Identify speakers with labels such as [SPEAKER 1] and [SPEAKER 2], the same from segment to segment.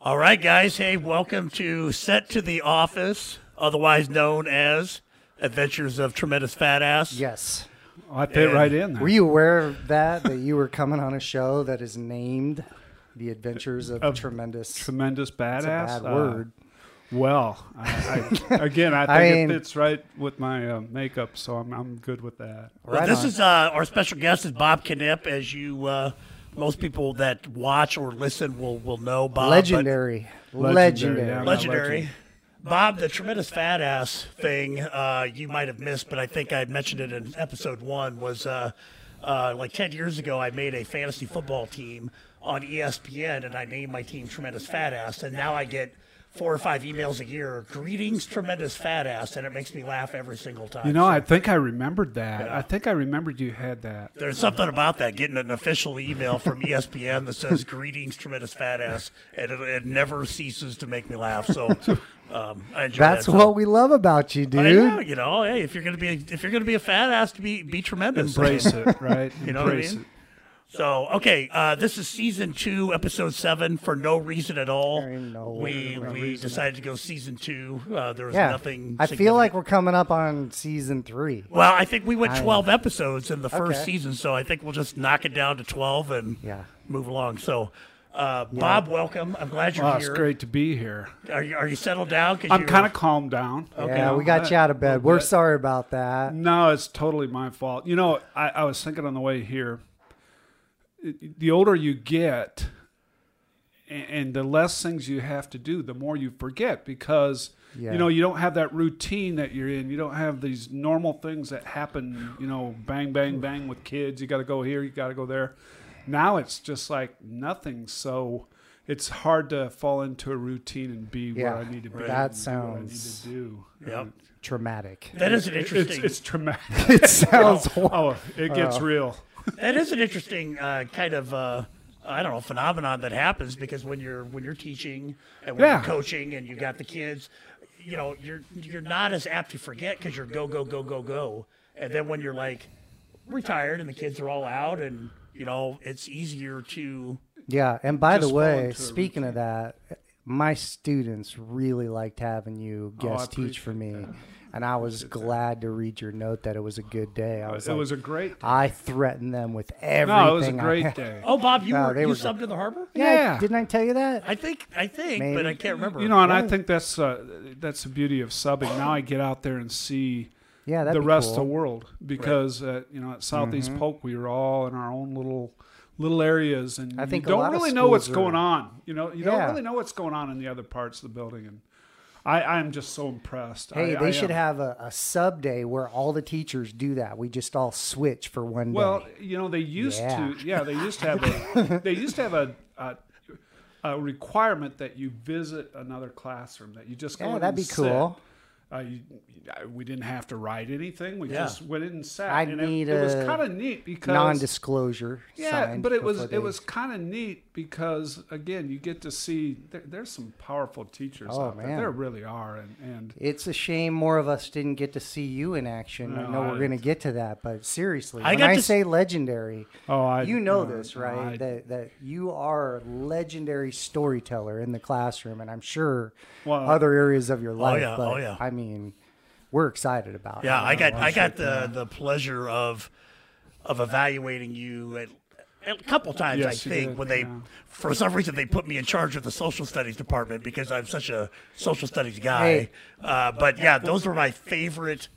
[SPEAKER 1] All right, guys. Hey, welcome to Set to the Office, otherwise known as Adventures of Tremendous Fat Ass.
[SPEAKER 2] Yes.
[SPEAKER 3] I fit right in there.
[SPEAKER 2] Were you aware of that? That you were coming on a show that is named "The Adventures of,
[SPEAKER 3] Of
[SPEAKER 2] Tremendous."
[SPEAKER 3] Tremendous badass.
[SPEAKER 2] It's a bad
[SPEAKER 3] Uh,
[SPEAKER 2] word.
[SPEAKER 3] well, I, I, again, I think
[SPEAKER 2] I
[SPEAKER 3] it fits right with my uh, makeup, so I'm I'm good with that.
[SPEAKER 1] Well,
[SPEAKER 2] Right
[SPEAKER 1] this
[SPEAKER 2] on.
[SPEAKER 1] is uh, our special guest is Bob Knipp, as you uh, most people that watch or listen will will know Bob.
[SPEAKER 2] legendary,
[SPEAKER 3] Legendary,
[SPEAKER 2] legendary.
[SPEAKER 3] yeah.
[SPEAKER 1] legendary. Bob, the tremendous fat ass thing uh, you might have missed, but I think I mentioned it in episode one. Was uh, uh, like ten years ago, I made a fantasy football team on ESPN, and I named my team Tremendous Fat Ass, and now I get four or five emails a year. Greetings, Tremendous Fat Ass, and it makes me laugh every single time.
[SPEAKER 3] You know,
[SPEAKER 1] So
[SPEAKER 3] I think I remembered that.
[SPEAKER 1] Yeah.
[SPEAKER 3] I think I remembered you had that.
[SPEAKER 1] there's something about that getting an official email from ESPN that says "Greetings, Tremendous Fat Ass," and it, it never ceases to make me laugh. So. Um, I enjoy
[SPEAKER 2] That's
[SPEAKER 1] that. So-
[SPEAKER 2] what we love about you, dude.
[SPEAKER 1] know, you know, hey, if you're gonna be if you're gonna be a fat ass, to be be tremendous.
[SPEAKER 3] Embrace it, right?
[SPEAKER 1] You know what I
[SPEAKER 3] Embrace
[SPEAKER 1] mean?
[SPEAKER 3] it.
[SPEAKER 1] So okay, uh, this is season two, episode seven. For no reason at all,
[SPEAKER 2] There ain't no
[SPEAKER 1] we we decided to go season two. Uh, there was
[SPEAKER 2] Yeah.
[SPEAKER 1] nothing.
[SPEAKER 2] I feel like we're coming up on season three.
[SPEAKER 1] Well, I think we went 12 episodes in the first
[SPEAKER 2] Okay.
[SPEAKER 1] season, so I think we'll just knock it down to 12 and
[SPEAKER 2] Yeah.
[SPEAKER 1] move along. So, uh, Bob, welcome. I'm glad you're
[SPEAKER 3] Oh, it's great to be here.
[SPEAKER 1] Are you, are you settled down?
[SPEAKER 3] I'm
[SPEAKER 1] you
[SPEAKER 3] kind of calmed down.
[SPEAKER 2] yeah, we got you out of bed. We're sorry about that.
[SPEAKER 3] No, it's totally my fault. You know, I, I was thinking on the way here, it- the older you get and the less things you have to do, the more you forget because,
[SPEAKER 2] Yeah.
[SPEAKER 3] you know, you don't have that routine that you're in. You don't have these normal things that happen, you know, bang, bang, bang with kids. You got to go here, you got to go there. Now it's just like nothing. So it's hard to fall into a routine and be
[SPEAKER 2] Yeah,
[SPEAKER 3] where I need to be.
[SPEAKER 2] that
[SPEAKER 3] and do what I need
[SPEAKER 2] sounds-
[SPEAKER 3] to do.
[SPEAKER 1] Yep.
[SPEAKER 2] Traumatic.
[SPEAKER 1] That is an
[SPEAKER 3] It's,
[SPEAKER 1] interesting.
[SPEAKER 3] it's traumatic.
[SPEAKER 2] it sounds horrible.
[SPEAKER 3] Oh, oh, it gets oh. real.
[SPEAKER 1] That is an interesting uh, kind of uh, I don't know phenomenon that happens because when you're when you're teaching and when
[SPEAKER 3] Yeah.
[SPEAKER 1] you're coaching and you got the kids, you know you're you're not as apt to forget because you're go go go go go, and then when you're like retired and the kids are all out and you know it's easier to
[SPEAKER 2] Yeah, and by the way, speaking of that, my students really liked having you
[SPEAKER 3] Oh,
[SPEAKER 2] guest teach for me,
[SPEAKER 3] appreciate
[SPEAKER 2] and I was glad to read your note that it was a good day. I was
[SPEAKER 3] It
[SPEAKER 2] like,
[SPEAKER 3] was a great.
[SPEAKER 2] I threatened them with everything.
[SPEAKER 3] No, it was a great
[SPEAKER 2] had.
[SPEAKER 3] day.
[SPEAKER 1] oh Bob you
[SPEAKER 2] No,
[SPEAKER 1] were
[SPEAKER 2] they
[SPEAKER 1] you
[SPEAKER 2] were-
[SPEAKER 1] subbed in the harbor
[SPEAKER 2] Yeah,
[SPEAKER 3] Yeah.
[SPEAKER 2] didn't I tell you that?
[SPEAKER 1] I think I think but I can't remember
[SPEAKER 3] You know, and I think that's uh, that's the beauty of subbing. Now I get out there and see
[SPEAKER 2] Yeah, that'd
[SPEAKER 3] the
[SPEAKER 2] be
[SPEAKER 3] rest
[SPEAKER 2] cool.
[SPEAKER 3] of the world because uh, you know at Southeast
[SPEAKER 2] Mm-hmm.
[SPEAKER 3] Polk we were all in our own little little areas, and
[SPEAKER 2] I think a
[SPEAKER 3] you don't really know what's
[SPEAKER 2] schools
[SPEAKER 3] going on. You know, you
[SPEAKER 2] Yeah.
[SPEAKER 3] don't really know what's going on in the other parts of the building, and I I am just so impressed.
[SPEAKER 2] Hey,
[SPEAKER 3] I,
[SPEAKER 2] they
[SPEAKER 3] I,
[SPEAKER 2] should
[SPEAKER 3] uh,
[SPEAKER 2] have a, a sub day where all the teachers do that. We just all switch for one
[SPEAKER 3] Well,
[SPEAKER 2] day.
[SPEAKER 3] Well, you know, they used
[SPEAKER 2] Yeah.
[SPEAKER 3] to. Yeah, they used to have a. they used to have a, a, a requirement that you visit another classroom. That you just go.
[SPEAKER 2] Yeah, that'd be cool.
[SPEAKER 3] Sit. Uh, you, uh, we didn't have to write anything. We
[SPEAKER 1] Yeah.
[SPEAKER 3] just went in and sat.
[SPEAKER 2] I
[SPEAKER 3] and it-
[SPEAKER 2] need
[SPEAKER 3] it, was
[SPEAKER 2] a
[SPEAKER 3] kind of neat because
[SPEAKER 2] Non-disclosure.
[SPEAKER 3] yeah, but it was
[SPEAKER 2] before
[SPEAKER 3] it was kind of neat because again, you get to see there, there's some powerful teachers
[SPEAKER 2] Oh,
[SPEAKER 3] out there.
[SPEAKER 2] man.
[SPEAKER 3] There really are, and and
[SPEAKER 2] It's a shame more of us didn't get to see you in action. I
[SPEAKER 3] No,
[SPEAKER 2] know we're going to get to that, but seriously,
[SPEAKER 1] I
[SPEAKER 2] when I
[SPEAKER 1] to s-
[SPEAKER 2] say legendary,
[SPEAKER 3] oh, I
[SPEAKER 2] you know
[SPEAKER 3] uh,
[SPEAKER 2] this, right?
[SPEAKER 3] I-
[SPEAKER 2] that that you are a legendary storyteller in the classroom, and I'm sure
[SPEAKER 3] Well,
[SPEAKER 2] other areas of your life.
[SPEAKER 1] Oh yeah,
[SPEAKER 2] but
[SPEAKER 1] oh, yeah.
[SPEAKER 2] I mean, we're excited about.
[SPEAKER 1] Yeah,
[SPEAKER 2] it.
[SPEAKER 1] I got I got
[SPEAKER 2] shit,
[SPEAKER 1] the the pleasure of of evaluating you at, at a couple times.
[SPEAKER 3] Yes,
[SPEAKER 1] I think
[SPEAKER 3] did,
[SPEAKER 1] when they,
[SPEAKER 3] yeah.
[SPEAKER 1] for some reason, they put me in charge of the social studies department because I'm such a social studies guy.
[SPEAKER 2] Hey.
[SPEAKER 1] Uh, but yeah, those were my favorite.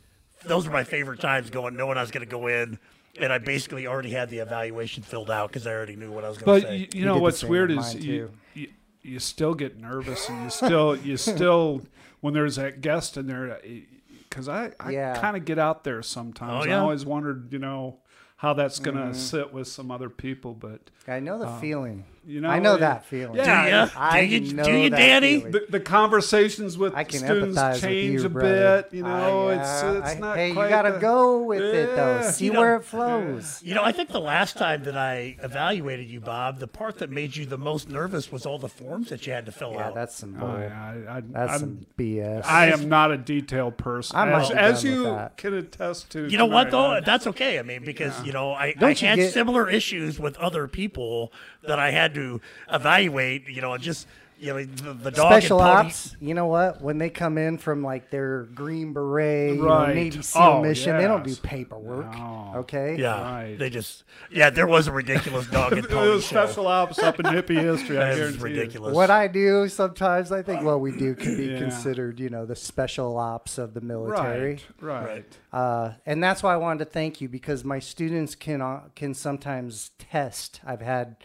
[SPEAKER 1] Those were my favorite times going, knowing I was going to go in. And I basically already had the evaluation filled out because I already knew what I was going to say.
[SPEAKER 3] you, you
[SPEAKER 2] You
[SPEAKER 3] know what's weird is you, you you still get nervous and you still you still when there's that guest in there eh, because I, I
[SPEAKER 2] Yeah.
[SPEAKER 3] kind of get out there sometimes.
[SPEAKER 1] Oh, yeah?
[SPEAKER 3] I always wondered you know how that's gonna mm-hmm. sit with some other people, but
[SPEAKER 2] I know the um, feeling.
[SPEAKER 3] You know
[SPEAKER 2] I know
[SPEAKER 3] it-
[SPEAKER 2] that feeling.
[SPEAKER 3] Yeah,
[SPEAKER 1] do you?
[SPEAKER 2] I
[SPEAKER 1] do you,
[SPEAKER 2] know
[SPEAKER 1] do you
[SPEAKER 2] that
[SPEAKER 1] Danny?
[SPEAKER 3] the, the conversations with
[SPEAKER 2] I can
[SPEAKER 3] students
[SPEAKER 2] empathize with
[SPEAKER 3] change
[SPEAKER 2] you,
[SPEAKER 3] a
[SPEAKER 2] brother.
[SPEAKER 3] bit. You know,
[SPEAKER 2] I,
[SPEAKER 3] it's
[SPEAKER 2] uh,
[SPEAKER 3] it's
[SPEAKER 2] I-
[SPEAKER 3] not.
[SPEAKER 2] Hey,
[SPEAKER 3] quite
[SPEAKER 2] you gotta
[SPEAKER 3] the-
[SPEAKER 2] go with it though. See
[SPEAKER 1] You know-
[SPEAKER 2] where it flows.
[SPEAKER 1] You know, I think the last time that I evaluated you, Bob, the part that made you the most nervous was all the forms that you had to fill
[SPEAKER 2] Yeah,
[SPEAKER 1] out.
[SPEAKER 2] that's some
[SPEAKER 3] Oh, yeah, I, I,
[SPEAKER 2] That's
[SPEAKER 3] I'm,
[SPEAKER 2] some BS.
[SPEAKER 3] I am not a detailed person,
[SPEAKER 2] I might
[SPEAKER 3] as,
[SPEAKER 2] be
[SPEAKER 3] as you can attest to.
[SPEAKER 1] You know what though? That's okay. I mean, because you know, I, I
[SPEAKER 2] Don't you
[SPEAKER 1] had similar issues with other people that I had had to evaluate, you know, just you know the, the dog
[SPEAKER 2] Special
[SPEAKER 1] and
[SPEAKER 2] ops, you know what? When they come in from like their Green Beret, you know,
[SPEAKER 3] Right.
[SPEAKER 2] Navy SEAL
[SPEAKER 3] Oh,
[SPEAKER 2] mission, they don't do paperwork.
[SPEAKER 3] No.
[SPEAKER 2] Okay.
[SPEAKER 1] Yeah,
[SPEAKER 3] Right.
[SPEAKER 1] they just yeah. There was a ridiculous dog and
[SPEAKER 3] It
[SPEAKER 1] pony
[SPEAKER 3] was
[SPEAKER 1] show.
[SPEAKER 3] special ops up in hippie history. I
[SPEAKER 1] That is
[SPEAKER 3] guarantee you.
[SPEAKER 1] ridiculous.
[SPEAKER 2] What I do sometimes, I think what we do can be
[SPEAKER 3] Yeah.
[SPEAKER 2] considered, you know, the special ops of the military.
[SPEAKER 3] Right, right.
[SPEAKER 1] Right.
[SPEAKER 2] Uh, and that's why I wanted to thank you because my students can uh, can sometimes test. I've had,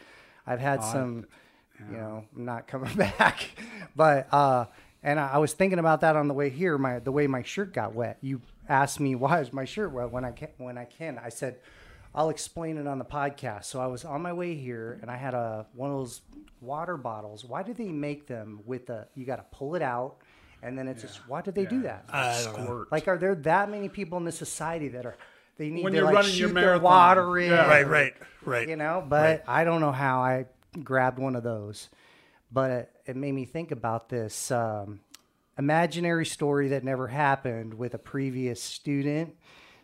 [SPEAKER 2] I've had some, you know, not coming back, but uh, and I, I was thinking about that on the way here. My the way my shirt got wet. You asked me why is my shirt wet when I can when I can. I said. I'll explain it on the podcast. So I was on my way here, and I had a one of those water bottles. Why do they make them with a? You got to pull it out, and then it's just. Why do they do that?
[SPEAKER 1] I don't know.
[SPEAKER 3] Squirt.
[SPEAKER 2] Like, are there that many people in this society that are they need
[SPEAKER 3] When
[SPEAKER 2] to
[SPEAKER 3] you're
[SPEAKER 2] like
[SPEAKER 3] running
[SPEAKER 2] shoot
[SPEAKER 3] your
[SPEAKER 2] their
[SPEAKER 3] marathon.
[SPEAKER 2] water in?
[SPEAKER 3] Yeah.
[SPEAKER 1] Right, right, right.
[SPEAKER 2] You know, but I don't know how I grabbed one of those. But it, it made me think about this um, imaginary story that never happened with a previous student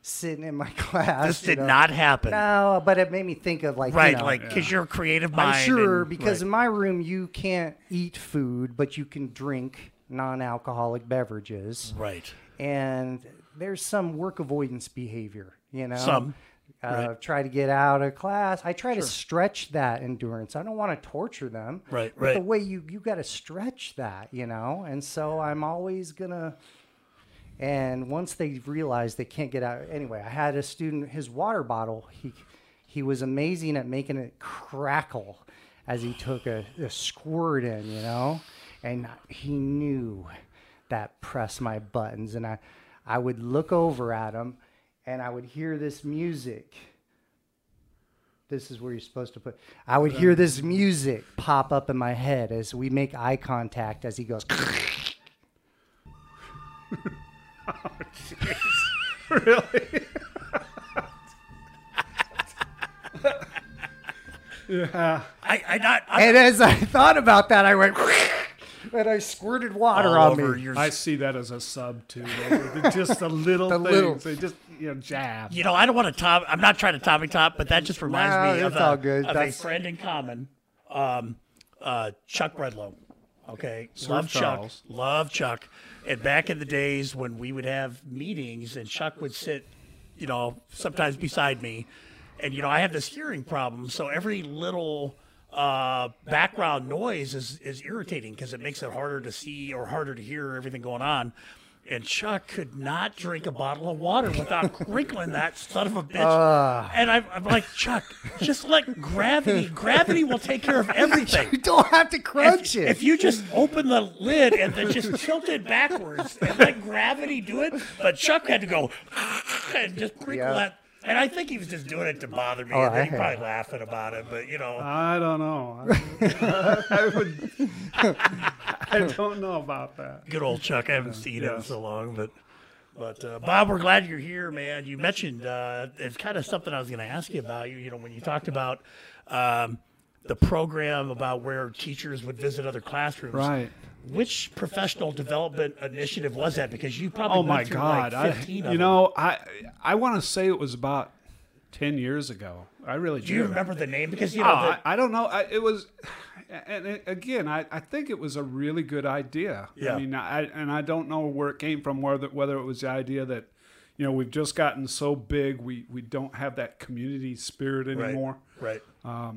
[SPEAKER 2] sitting in my class.
[SPEAKER 1] This did
[SPEAKER 2] know.
[SPEAKER 1] not happen.
[SPEAKER 2] No, but it made me think of like you
[SPEAKER 1] right,
[SPEAKER 2] know,
[SPEAKER 1] like because you're a creative mind.
[SPEAKER 2] I'm sure
[SPEAKER 1] and-
[SPEAKER 2] because
[SPEAKER 1] right.
[SPEAKER 2] in my room you can't eat food, but you can drink non-alcoholic beverages
[SPEAKER 1] right.
[SPEAKER 2] and there's some work avoidance behavior, you know.
[SPEAKER 1] Some,
[SPEAKER 2] Uh, Try to get out of class. I try to stretch that endurance. I don't want to torture them.
[SPEAKER 1] Right,
[SPEAKER 2] But The way you you got to stretch that, you know. And so I'm always gonna. And once they realize they can't get out, anyway, I had a student. His water bottle. He he was amazing at making it crackle as he took a, a squirt in, you know. And he knew that pressed my buttons, and I I would look over at him, and I would hear this music. This is where you're supposed to put. I would hear this music pop up in my head as we make eye contact as he goes. really?
[SPEAKER 3] Yeah.
[SPEAKER 1] I, I not. I,
[SPEAKER 2] And as I thought about that, I went and I squirted water
[SPEAKER 1] all
[SPEAKER 2] on
[SPEAKER 1] over
[SPEAKER 2] me.
[SPEAKER 1] your.
[SPEAKER 3] I see that as a sub too. Just the little
[SPEAKER 2] The
[SPEAKER 3] things.
[SPEAKER 2] little-
[SPEAKER 3] They just you know jab.
[SPEAKER 1] you know, I don't want to top. I'm not trying to topic top, but that just reminds
[SPEAKER 2] No,
[SPEAKER 1] me of,
[SPEAKER 2] it's
[SPEAKER 1] a,
[SPEAKER 2] good.
[SPEAKER 1] of a friend in common, um, uh, Chuck Redlow. Okay, love
[SPEAKER 3] Charles.
[SPEAKER 1] Chuck, love Chuck. And back in the days when we would have meetings, and Chuck would sit, you know, sometimes beside me, and you know, I have this hearing problem, so every little uh, background noise is is irritating because it makes it harder to see or harder to hear everything going on. And Chuck could not drink a bottle of water without crinkling that son of a bitch. and I'm, I'm like, Chuck, just let gravity. Gravity will take care of everything.
[SPEAKER 2] You don't have to crunch
[SPEAKER 1] If,
[SPEAKER 2] it.
[SPEAKER 1] if you just open the lid and then just tilt it backwards and let gravity do it, but Chuck had to go and just crinkle
[SPEAKER 2] Yeah.
[SPEAKER 1] that. And I think he was just doing it to bother me.
[SPEAKER 2] Oh,
[SPEAKER 1] and
[SPEAKER 2] I
[SPEAKER 1] he probably laughing about it, but you know,
[SPEAKER 3] I don't know. I, I would. I don't know about that.
[SPEAKER 1] good old Chuck. I haven't seen him in so long, but but uh, Bob, we're glad you're here, man. You mentioned uh, it's kind of something I was going to ask you about. You you know when you talked about um, the program about where teachers would visit other classrooms,
[SPEAKER 3] Right.
[SPEAKER 1] Which professional development initiative was that? Because you probably
[SPEAKER 3] Oh my God!
[SPEAKER 1] like
[SPEAKER 3] I, you know, I I want to say it was about ten years ago. I really do.
[SPEAKER 1] Do you remember the name? Because you ah, know,
[SPEAKER 3] Oh, I,
[SPEAKER 1] the,
[SPEAKER 3] I don't know. I, it was, and it, again, I, I think it was a really good idea.
[SPEAKER 1] Yeah.
[SPEAKER 3] I mean, I and I don't know where it came from, whether whether it was the idea that, you know, we've just gotten so big, we we don't have that community spirit anymore.
[SPEAKER 1] right, right.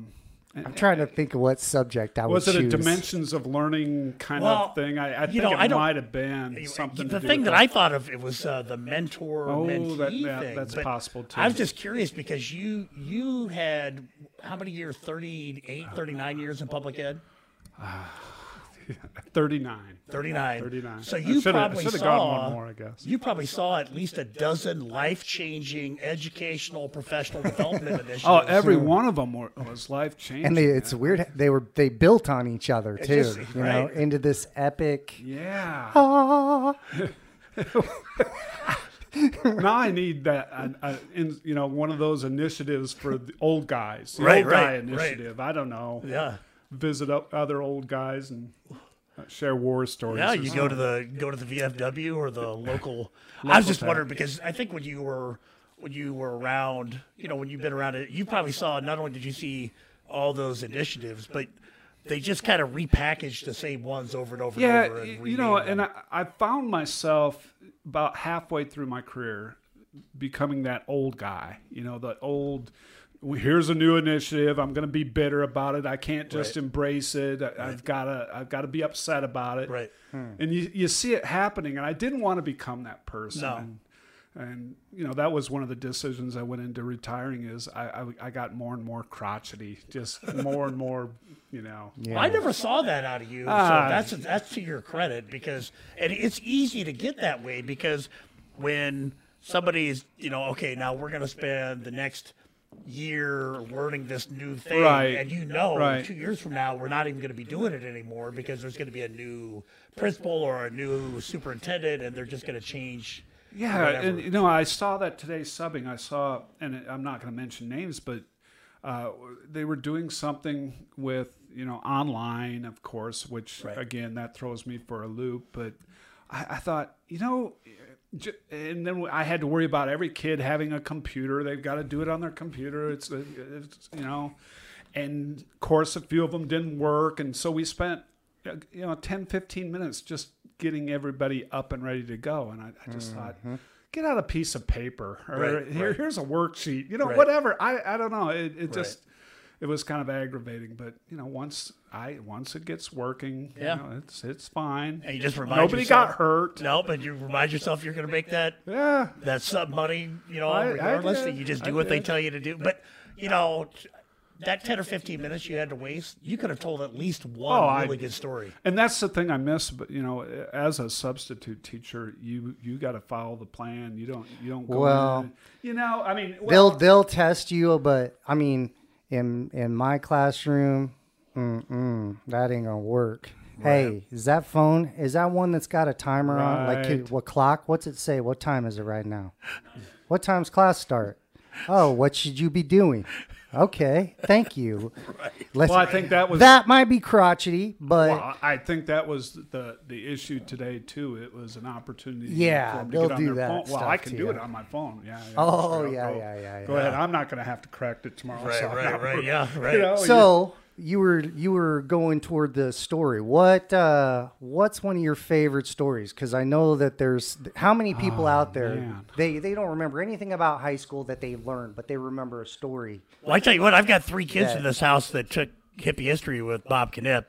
[SPEAKER 2] I'm trying to think of what subject I would
[SPEAKER 3] Was it a dimensions of learning kind
[SPEAKER 1] Well,
[SPEAKER 3] of thing? I, I think
[SPEAKER 1] know,
[SPEAKER 3] it
[SPEAKER 1] I don't-
[SPEAKER 3] might have been something.
[SPEAKER 1] the
[SPEAKER 3] to do
[SPEAKER 1] thing
[SPEAKER 3] with
[SPEAKER 1] that I thought of it was uh, the mentor
[SPEAKER 3] Oh,
[SPEAKER 1] mentee
[SPEAKER 3] that- yeah,
[SPEAKER 1] thing.
[SPEAKER 3] that's
[SPEAKER 1] but
[SPEAKER 3] possible, too.
[SPEAKER 1] I was just curious because you you had how many years? 38, 39 years in public ed.
[SPEAKER 3] 39.
[SPEAKER 1] 39.
[SPEAKER 3] 39.
[SPEAKER 1] So you
[SPEAKER 3] shoulda- I
[SPEAKER 1] probably saw
[SPEAKER 3] gotten one more, I guess.
[SPEAKER 1] You probably saw at least a dozen life-changing educational professional development initiatives.
[SPEAKER 3] Oh, every one of them were, was life changing.
[SPEAKER 2] and they, it's weird. They were they built on each other too.
[SPEAKER 1] just-
[SPEAKER 2] you know, into this epic.
[SPEAKER 3] yeah.
[SPEAKER 2] Ah,
[SPEAKER 3] now I need that, uh, uh, in, you know, one of those initiatives for the old guys. The
[SPEAKER 1] Right,
[SPEAKER 3] old guy
[SPEAKER 1] right, right.
[SPEAKER 3] initiative. I don't know.
[SPEAKER 1] yeah.
[SPEAKER 3] Visit o- other old guys and share war stories.
[SPEAKER 1] Yeah, you go to the go to the VFW or the local. I was just wondering because I think when you were when you were around, you know, when you've been around it, you probably saw. Not only did you see all those initiatives, but they just kind of repackage the same ones over and over
[SPEAKER 3] yeah,
[SPEAKER 1] and over. And
[SPEAKER 3] you know,
[SPEAKER 1] rename
[SPEAKER 3] and. I, I found myself about halfway through my career becoming that old guy. You know, the old. "Well, Here's a new initiative. I'm going to be bitter about it. I can't just
[SPEAKER 1] Right.
[SPEAKER 3] embrace it. I, I've got to. I've got to be upset about it.
[SPEAKER 1] right.
[SPEAKER 3] And you, you see it happening, and I didn't want to become that person.
[SPEAKER 1] No.
[SPEAKER 3] And, and you know that was one of the decisions I went into retiring. Is I, I, I got more and more crotchety, just more and more. You know,
[SPEAKER 1] Well, I never saw that out of you,
[SPEAKER 3] Ah.
[SPEAKER 1] so that's that's to your credit because and it's easy to get that way because when somebody's you know okay now we're going to spend the next year learning this new thing
[SPEAKER 3] Right.
[SPEAKER 1] and you know
[SPEAKER 3] Right.
[SPEAKER 1] two years from now we're not even going to be doing it anymore because there's going to be a new principal or a new superintendent and they're just going to change
[SPEAKER 3] Yeah,
[SPEAKER 1] whatever.
[SPEAKER 3] and you know, I saw that today subbing. I saw, and I'm not going to mention names, but uh, they were doing something with you know online, of course, which
[SPEAKER 1] Right.
[SPEAKER 3] again that throws me for a loop. But I, I thought, you know, and then I had to worry about every kid having a computer. They've got to do it on their computer. It's, uh, it's you know, and of course a few of them didn't work, and so we spent uh, you know 10, 15 minutes just getting everybody up and ready to go. And I, I just thought, get out a piece of paper or
[SPEAKER 1] Right,
[SPEAKER 3] here,
[SPEAKER 1] right.
[SPEAKER 3] here's a worksheet, you know,
[SPEAKER 1] Right.
[SPEAKER 3] whatever. I, I don't know. It, it just, it was kind of aggravating, but you know, once I, once it gets working,
[SPEAKER 1] Yeah.
[SPEAKER 3] you know, it's, it's fine.
[SPEAKER 1] and you just remind
[SPEAKER 3] Nobody
[SPEAKER 1] yourself,
[SPEAKER 3] got hurt.
[SPEAKER 1] no but you remind yourself you're going to make that
[SPEAKER 3] Yeah.
[SPEAKER 1] that sub money, you know,
[SPEAKER 3] I- I
[SPEAKER 1] regardless,
[SPEAKER 3] did.
[SPEAKER 1] that you just
[SPEAKER 3] I
[SPEAKER 1] do what they tell you to do. But, you know, that 10 or 15 minutes you had to waste, you could have told at least one
[SPEAKER 3] Oh, I-
[SPEAKER 1] really good story.
[SPEAKER 3] And that's the thing I miss, but you know, as a substitute teacher, you you got to follow the plan. You don't you don't go
[SPEAKER 2] Well,
[SPEAKER 3] in, you know, I mean,
[SPEAKER 2] They'll they'll test you, but I mean, in in my classroom, mm-mm, that ain't gonna work. Hey, is that phone? Is that one that's got a timer on? Like, what clock? What's it say? What time is it right now? What time's class start? Oh, what should you be doing? Okay, thank you. Let's,
[SPEAKER 3] well, I think that was
[SPEAKER 2] that might be crotchety, but
[SPEAKER 3] Well, I think that was the the issue today too. It was an opportunity.
[SPEAKER 2] Yeah,
[SPEAKER 3] for them to
[SPEAKER 2] they'll
[SPEAKER 3] get on
[SPEAKER 2] do
[SPEAKER 3] their
[SPEAKER 2] that
[SPEAKER 3] phone. Well, I can do
[SPEAKER 2] you.
[SPEAKER 3] it on my phone. Yeah. yeah
[SPEAKER 2] Oh,
[SPEAKER 3] sure,
[SPEAKER 2] yeah,
[SPEAKER 3] go,
[SPEAKER 2] yeah, yeah,
[SPEAKER 3] Go
[SPEAKER 2] yeah.
[SPEAKER 3] ahead. I'm not going to have to correct it tomorrow.
[SPEAKER 1] Right,
[SPEAKER 3] so
[SPEAKER 1] right, right. Yeah, right.
[SPEAKER 3] You know,
[SPEAKER 2] So you were you were going toward the story. What uh, what's one of your favorite stories? Because I know that there's how many people out there
[SPEAKER 3] man.
[SPEAKER 2] they they don't remember anything about high school that they learned, but they remember a story.
[SPEAKER 1] Well, I tell you what, I've got three kids
[SPEAKER 2] Yeah.
[SPEAKER 1] in this house that took hippie history with Bob Knipp.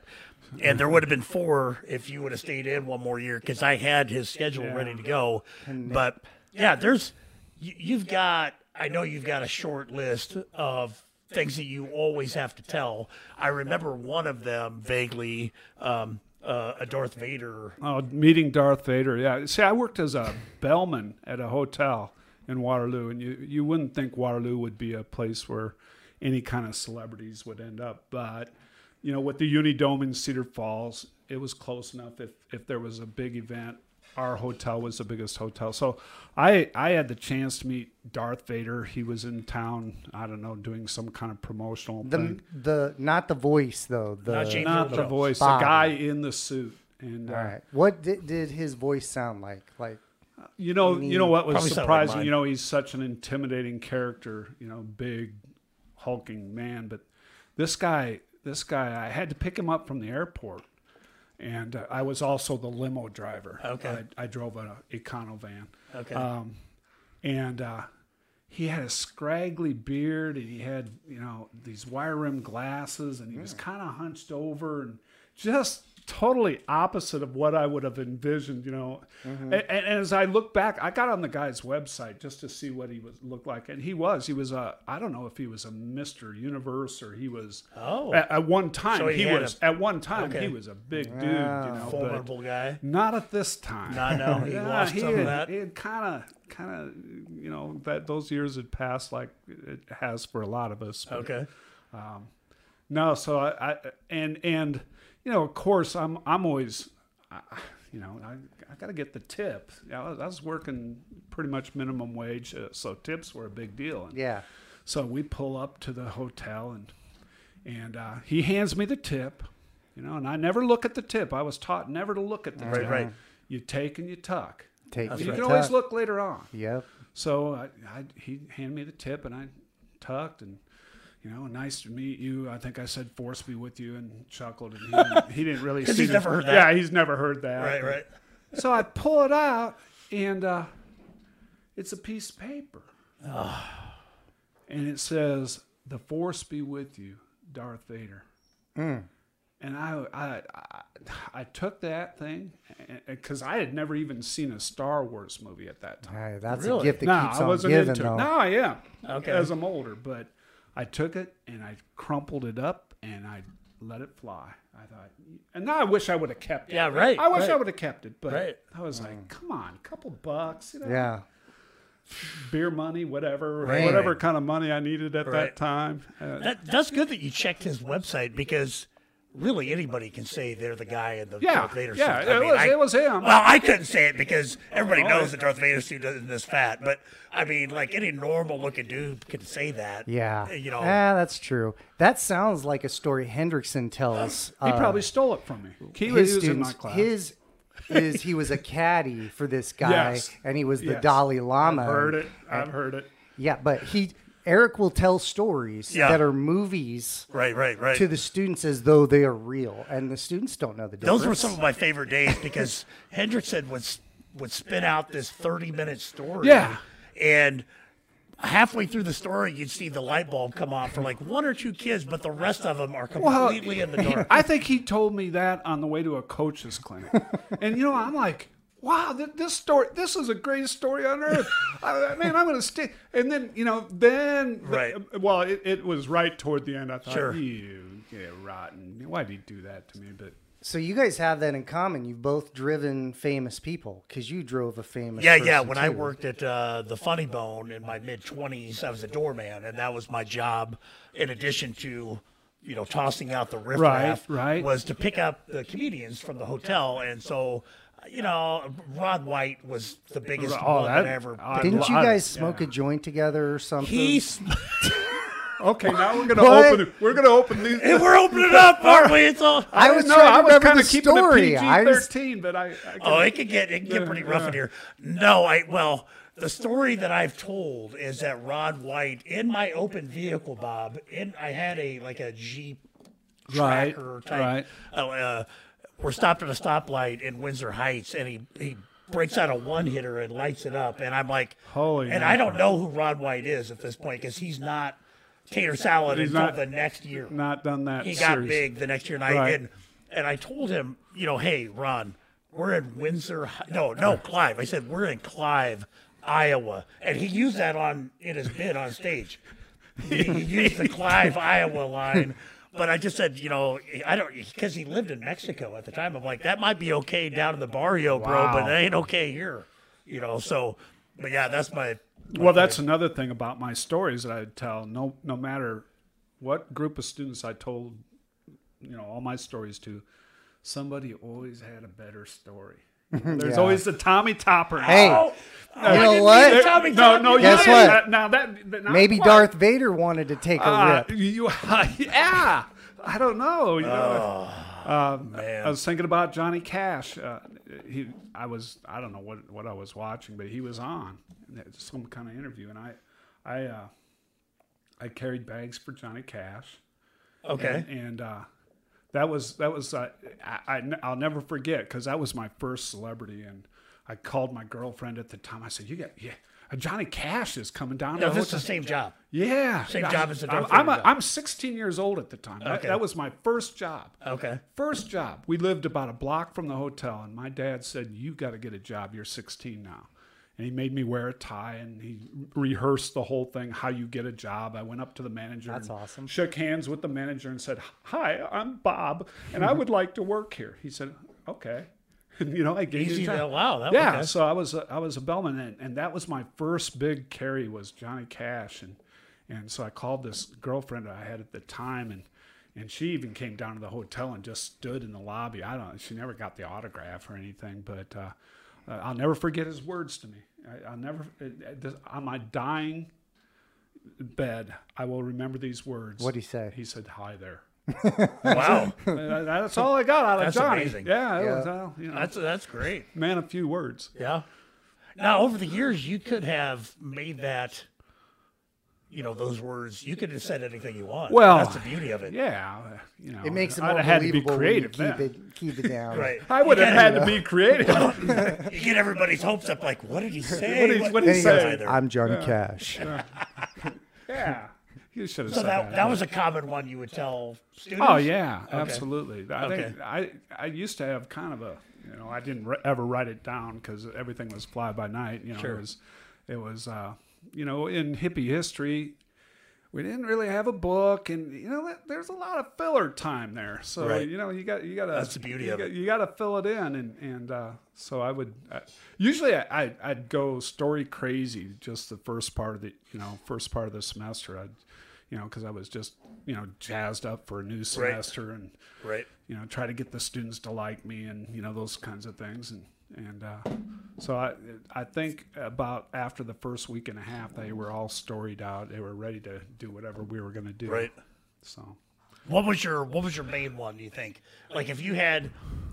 [SPEAKER 1] And there would have been four if you would have stayed in one more year because I had his schedule ready to go. But yeah, there's, you, you've got, I know you've got a short list of things that you always have to tell. I remember one of them vaguely, um, uh, a Darth Vader.
[SPEAKER 3] Oh, meeting Darth Vader. Yeah. See, I worked as a bellman at a hotel in Waterloo, and you you wouldn't think Waterloo would be a place where any kind of celebrities would end up, but you know, with the Unidome in Cedar Falls, it was close enough. If if there was a big event, our hotel was the biggest hotel. So I I had the chance to meet Darth Vader. He was in town. I don't know, doing some kind of promotional
[SPEAKER 2] The
[SPEAKER 3] thing.
[SPEAKER 2] the not the voice though. The
[SPEAKER 1] Not James
[SPEAKER 3] Not the voice,
[SPEAKER 2] Body.
[SPEAKER 3] the guy in the suit. And
[SPEAKER 2] all
[SPEAKER 3] uh,
[SPEAKER 2] right. What did, did his voice sound like? Like
[SPEAKER 3] You know, you know what was
[SPEAKER 1] Probably sounded like
[SPEAKER 3] surprising. you know, he's such an intimidating character. You know, big, hulking man. But this guy, this guy, I had to pick him up from the airport, and uh, I was also the limo driver.
[SPEAKER 1] Okay.
[SPEAKER 3] I, I drove a econo van.
[SPEAKER 1] Okay.
[SPEAKER 3] Um, and uh, he had a scraggly beard, and he had you know these wire rim glasses, and he was kind of hunched over, and just totally opposite of what I would have envisioned. You know, mm-hmm. and, and as I look back, I got on the guy's website just to see what he was looked like, and he was he was a I don't know if he was a Mister Universe or he was
[SPEAKER 1] Oh.
[SPEAKER 3] at, at one time
[SPEAKER 1] So he
[SPEAKER 3] he, was
[SPEAKER 1] a-
[SPEAKER 3] at one time
[SPEAKER 1] Okay.
[SPEAKER 3] he was a big dude. You know,
[SPEAKER 1] Formidable guy.
[SPEAKER 3] not at this time.
[SPEAKER 1] No, no, he lost
[SPEAKER 3] he
[SPEAKER 1] some of that.
[SPEAKER 3] He had kind of, kind of, you know, that those years had passed like it has for a lot of us. But,
[SPEAKER 1] Okay.
[SPEAKER 3] Um, no, so I, I, and and you know, of course, I'm I'm always, I, you know, I I got to get the tip. Yeah, I was, I was working pretty much minimum wage, uh, so tips were a big deal. And
[SPEAKER 2] yeah.
[SPEAKER 3] so we pull up to the hotel and and uh, he hands me the tip, you know, and I never look at the tip. I was taught never to look at the
[SPEAKER 1] Right,
[SPEAKER 3] tip.
[SPEAKER 1] right.
[SPEAKER 3] You take and you tuck.
[SPEAKER 2] Take
[SPEAKER 3] you
[SPEAKER 2] your
[SPEAKER 3] can always
[SPEAKER 2] tuck.
[SPEAKER 3] look later on.
[SPEAKER 2] Yep.
[SPEAKER 3] So I, I, he handed me the tip and I tucked and you know, nice to meet you. I think I said force be with you and chuckled. And he didn't, he didn't really
[SPEAKER 1] 'Cause
[SPEAKER 3] see
[SPEAKER 1] he's never heard that.
[SPEAKER 3] Yeah, he's never heard that.
[SPEAKER 1] Right, right.
[SPEAKER 3] So I pull it out, and uh, it's a piece of paper. And it says, The force be with you, Darth Vader. And I, I, I, I took that thing because I had never even seen a Star Wars movie at that time.
[SPEAKER 2] Hey, that's
[SPEAKER 1] Really?
[SPEAKER 2] a gift that
[SPEAKER 3] no,
[SPEAKER 2] keeps
[SPEAKER 3] I
[SPEAKER 2] on
[SPEAKER 3] wasn't
[SPEAKER 2] giving,
[SPEAKER 3] into
[SPEAKER 2] though.
[SPEAKER 3] it. Now I am.
[SPEAKER 1] Okay.
[SPEAKER 3] As I'm older, but I took it and I crumpled it up and I let it fly. I thought, and now I wish I would have kept it.
[SPEAKER 1] Yeah, right,
[SPEAKER 3] I wish
[SPEAKER 1] right.
[SPEAKER 3] I would have kept it, but
[SPEAKER 1] Right.
[SPEAKER 3] I was like, come on, a couple bucks, you know,
[SPEAKER 2] Yeah.
[SPEAKER 3] beer money, whatever,
[SPEAKER 2] Right.
[SPEAKER 3] whatever kind of money I needed at
[SPEAKER 1] Right.
[SPEAKER 3] that time. Uh,
[SPEAKER 1] That, that's good that you checked his website because really anybody can say they're the guy in the
[SPEAKER 3] yeah,
[SPEAKER 1] Darth Vader
[SPEAKER 3] yeah,
[SPEAKER 1] suit. I
[SPEAKER 3] it
[SPEAKER 1] mean,
[SPEAKER 3] was,
[SPEAKER 1] I-
[SPEAKER 3] it was him.
[SPEAKER 1] Well, I couldn't say it because everybody
[SPEAKER 3] Oh,
[SPEAKER 1] knows that Darth Vader suit isn't this fat. But I mean, like any normal looking dude can say that.
[SPEAKER 2] Yeah.
[SPEAKER 1] You know.
[SPEAKER 2] Yeah, that's true. That sounds like a story Hendrickson tells.
[SPEAKER 3] he
[SPEAKER 2] uh,
[SPEAKER 3] probably stole it from me. He, was-
[SPEAKER 2] his
[SPEAKER 3] he was in my
[SPEAKER 2] students.
[SPEAKER 3] class.
[SPEAKER 2] His is he was a caddy for this guy,
[SPEAKER 3] Yes.
[SPEAKER 2] and he was the
[SPEAKER 3] Yes.
[SPEAKER 2] Dalai Lama.
[SPEAKER 3] I've heard it. I've heard it.
[SPEAKER 2] Yeah, but he Eric will tell stories
[SPEAKER 1] Yeah.
[SPEAKER 2] that are movies
[SPEAKER 1] Right, right, right.
[SPEAKER 2] to the students as though they are real, and the students don't know the difference.
[SPEAKER 1] Those were some of my favorite days because Hendrickson would would spin out this thirty minute story.
[SPEAKER 3] Yeah.
[SPEAKER 1] And halfway through the story, you'd see the light bulb come on for like one or two kids, but the rest of them are
[SPEAKER 3] Well,
[SPEAKER 1] completely in the dark.
[SPEAKER 3] I think he told me that on the way to a coach's clinic, and you know, I'm like, wow, th- this story, this is the greatest story on earth. I, man, I'm gonna stay. And then, you know, then,
[SPEAKER 1] Right.
[SPEAKER 3] well, it, it was right toward the end. I thought,
[SPEAKER 1] Sure.
[SPEAKER 3] you get rotten. Why did he do that to me? But
[SPEAKER 2] So you guys have that in common. You've both driven famous people because you drove a famous.
[SPEAKER 1] Yeah, yeah.
[SPEAKER 2] person,
[SPEAKER 1] When I worked at uh, the Funny Bone in my mid twenties, I was a doorman, and that was my job. In addition to, you know, tossing out the riffraff,
[SPEAKER 3] right.
[SPEAKER 1] was to pick up the comedians from the hotel. And so, you know, Ron White was the biggest
[SPEAKER 3] Oh,
[SPEAKER 1] one
[SPEAKER 3] that-
[SPEAKER 1] that, ever.
[SPEAKER 3] I
[SPEAKER 2] Didn't
[SPEAKER 3] lot
[SPEAKER 2] you
[SPEAKER 3] of-
[SPEAKER 2] guys smoke
[SPEAKER 3] yeah.
[SPEAKER 2] a joint together or something?
[SPEAKER 1] He's.
[SPEAKER 3] okay, now we're gonna
[SPEAKER 2] What?
[SPEAKER 3] open. We're gonna open these.
[SPEAKER 1] We're opening it up, aren't we? It's all.
[SPEAKER 2] I was
[SPEAKER 3] no,
[SPEAKER 2] trying to
[SPEAKER 3] I was kind
[SPEAKER 2] the
[SPEAKER 3] of keeping
[SPEAKER 2] story.
[SPEAKER 3] it
[SPEAKER 2] I was-
[SPEAKER 3] PG-13, but I. I
[SPEAKER 1] Oh, it could get it can get pretty rough in here. No, I well, the story that I've told is that Ron White in my open vehicle, Bob, in I had a like a Jeep
[SPEAKER 3] Right,
[SPEAKER 1] tracker type.
[SPEAKER 3] right.
[SPEAKER 1] Uh, uh, we're stopped at a stoplight in Windsor Heights, and he he breaks out a one hitter and lights it up, and I'm like,
[SPEAKER 3] Holy
[SPEAKER 1] and I don't know who Ron White is at this point because he's not tater salad
[SPEAKER 3] He's
[SPEAKER 1] until
[SPEAKER 3] not-
[SPEAKER 1] the next year
[SPEAKER 3] not done that.
[SPEAKER 1] he got
[SPEAKER 3] series.
[SPEAKER 1] big the next year, and I
[SPEAKER 3] Right.
[SPEAKER 1] and, and I told him, you know, hey, Ron, we're in Windsor. No, no, Clive. I said we're in Clive, Iowa, and he used that on in his bit on stage. He, he used the Clive, Iowa line. But I just said, you know, I don't because he lived in Mexico at the time. I'm like, that might be okay down in the barrio, bro, but it ain't okay here, you know. So, but yeah, that's my.
[SPEAKER 3] Well, that's another thing about my stories that I tell. No, no matter what group of students I told, you know, all my stories to, somebody always had a better story. There's
[SPEAKER 2] Yeah.
[SPEAKER 3] always the Tommy Topper.
[SPEAKER 2] Hey,
[SPEAKER 1] Oh,
[SPEAKER 2] you know what?
[SPEAKER 1] Tommy,
[SPEAKER 3] no, no, you
[SPEAKER 2] Guess
[SPEAKER 3] didn't.
[SPEAKER 2] what?
[SPEAKER 3] Now that, that not
[SPEAKER 2] Maybe
[SPEAKER 3] quite.
[SPEAKER 2] Darth Vader wanted to take a
[SPEAKER 3] Uh,
[SPEAKER 2] rip.
[SPEAKER 3] you, yeah, I don't know. You know, Um,
[SPEAKER 1] man.
[SPEAKER 3] I was thinking about Johnny Cash. Uh, he, I was, I don't know what what I was watching, but he was on was some kind of interview, and I, I, uh, I carried bags for Johnny Cash,
[SPEAKER 1] Okay.
[SPEAKER 3] and, and uh, that was that was uh, I, I will never forget because that was my first celebrity, and I called my girlfriend at the time. I said, "You got yeah." uh, Johnny Cash is coming down.
[SPEAKER 1] No, this is
[SPEAKER 3] the
[SPEAKER 1] same job.
[SPEAKER 3] yeah,
[SPEAKER 1] Same
[SPEAKER 3] Yeah,
[SPEAKER 1] job as the
[SPEAKER 3] I'm,
[SPEAKER 1] Darth
[SPEAKER 3] I'm, I'm 16 years old at the time. That,
[SPEAKER 1] Okay.
[SPEAKER 3] that was my first job.
[SPEAKER 1] Okay.
[SPEAKER 3] First job. We lived about a block from the hotel, and my dad said, "You got to get a job. You're 16 now." And he made me wear a tie, and he rehearsed the whole thing, how you get a job. I went up to the manager.
[SPEAKER 2] That's
[SPEAKER 3] and
[SPEAKER 2] awesome.
[SPEAKER 3] Shook hands with the manager and said, "Hi, I'm Bob, and I would like to work here." He said, "Okay." And, you know, I gave
[SPEAKER 1] Easy
[SPEAKER 3] you job.
[SPEAKER 1] wow, that-
[SPEAKER 3] yeah. So I was a, I was a bellman, and, and that was my first big carry was Johnny Cash, and and so I called this girlfriend I had at the time, and and she even came down to the hotel and just stood in the lobby. I don't. She never got the autograph or anything, but uh, uh, I'll never forget his words to me. I, I'll never it- it- this- on my dying bed. I will remember these words.
[SPEAKER 2] What'd he say?
[SPEAKER 3] He said, "Hi there."
[SPEAKER 1] Wow.
[SPEAKER 3] That's all I got out of
[SPEAKER 1] That's
[SPEAKER 3] Johnny.
[SPEAKER 1] amazing.
[SPEAKER 3] Yeah,
[SPEAKER 2] Yeah.
[SPEAKER 3] was, uh, you know,
[SPEAKER 1] That's that's great.
[SPEAKER 3] man a few words.
[SPEAKER 1] Yeah. Now, over the years, you could have made that you know those words. You could have said anything you want.
[SPEAKER 3] Well,
[SPEAKER 1] that's the beauty of it.
[SPEAKER 3] Yeah, you know,
[SPEAKER 2] It makes it
[SPEAKER 3] I'd
[SPEAKER 2] more
[SPEAKER 3] have had to be
[SPEAKER 2] believable when you
[SPEAKER 3] creative.
[SPEAKER 2] keep
[SPEAKER 3] then.
[SPEAKER 2] it keep it down.
[SPEAKER 1] Right.
[SPEAKER 3] I would
[SPEAKER 1] You
[SPEAKER 3] have had to be creative.
[SPEAKER 1] You get everybody's hopes up. Like, what did he say?
[SPEAKER 3] What did he- what did he
[SPEAKER 2] he goes,
[SPEAKER 3] say?
[SPEAKER 1] Either.
[SPEAKER 2] I'm Johnny Cash.
[SPEAKER 3] yeah, you should have
[SPEAKER 1] So
[SPEAKER 3] said
[SPEAKER 1] that,
[SPEAKER 3] that.
[SPEAKER 1] that was a common one you would tell students.
[SPEAKER 3] Oh yeah, absolutely. I
[SPEAKER 1] Okay.
[SPEAKER 3] think I I used to have kind of a you know I didn't re- ever write it down because everything was fly by night. You know,
[SPEAKER 1] Sure.
[SPEAKER 3] it was it was uh, you know in hippie history. We didn't really have a book, and you know there's a lot of filler time there. So
[SPEAKER 1] Right.
[SPEAKER 3] you know you got you got to
[SPEAKER 1] That's the beauty of
[SPEAKER 3] got,
[SPEAKER 1] it.
[SPEAKER 3] You got to fill it in, and and uh, so I would I, usually I, I'd, go story crazy just the first part of the you know first part of the semester. I'd you know because I was just you know jazzed up for a new semester and
[SPEAKER 1] Right.
[SPEAKER 3] you know try to get the students to like me and you know those kinds of things and and uh, so I I think about after the first week and a half they were all storied out they were ready to do whatever we were going to do
[SPEAKER 1] Right.
[SPEAKER 3] so
[SPEAKER 1] What was your What was your main one? Do you think? Like, if you had,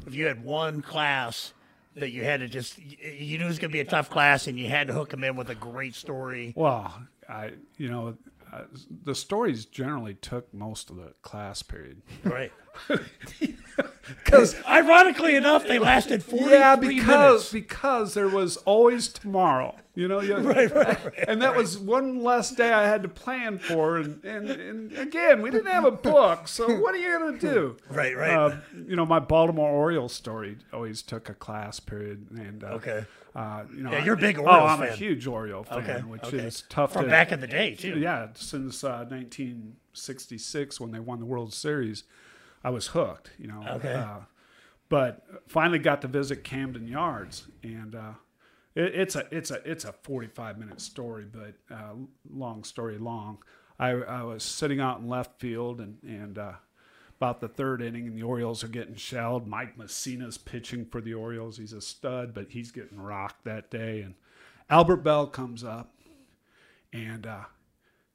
[SPEAKER 1] if you had one class that you had to just, you knew it was going to be a tough class, and you had to hook them in with a great story.
[SPEAKER 3] well I you know uh, the stories generally took most of the class period
[SPEAKER 1] Right.
[SPEAKER 3] because
[SPEAKER 1] Ironically enough, they lasted forty.
[SPEAKER 3] yeah because
[SPEAKER 1] minutes.
[SPEAKER 3] because there was always tomorrow you know you,
[SPEAKER 1] Right, right, right.
[SPEAKER 3] and that was one less day I had to plan for. And, and, and again, we didn't have a book, so what are you going to do?
[SPEAKER 1] Right, right.
[SPEAKER 3] Uh, you know, my Baltimore Orioles story always took a class period, and uh,
[SPEAKER 1] Okay.
[SPEAKER 3] uh, you know,
[SPEAKER 1] Yeah, you're a big
[SPEAKER 3] Oh, I'm a huge Oriole fan,
[SPEAKER 1] Okay,
[SPEAKER 3] which
[SPEAKER 1] okay.
[SPEAKER 3] is tough
[SPEAKER 1] From
[SPEAKER 3] to
[SPEAKER 1] back in the day too.
[SPEAKER 3] yeah, since uh, 1966 when they won the World Series, I was hooked. You know.
[SPEAKER 1] Okay.
[SPEAKER 3] Uh, but finally got to visit Camden Yards, and uh, it, it's a it's a it's a 45 minute story, but uh, long story long. I, I was sitting out in left field, and and uh, about the third inning, and the Orioles are getting shelled. Mike Mussina's pitching for the Orioles. He's a stud, but he's getting rocked that day. And Albert Belle comes up, and uh,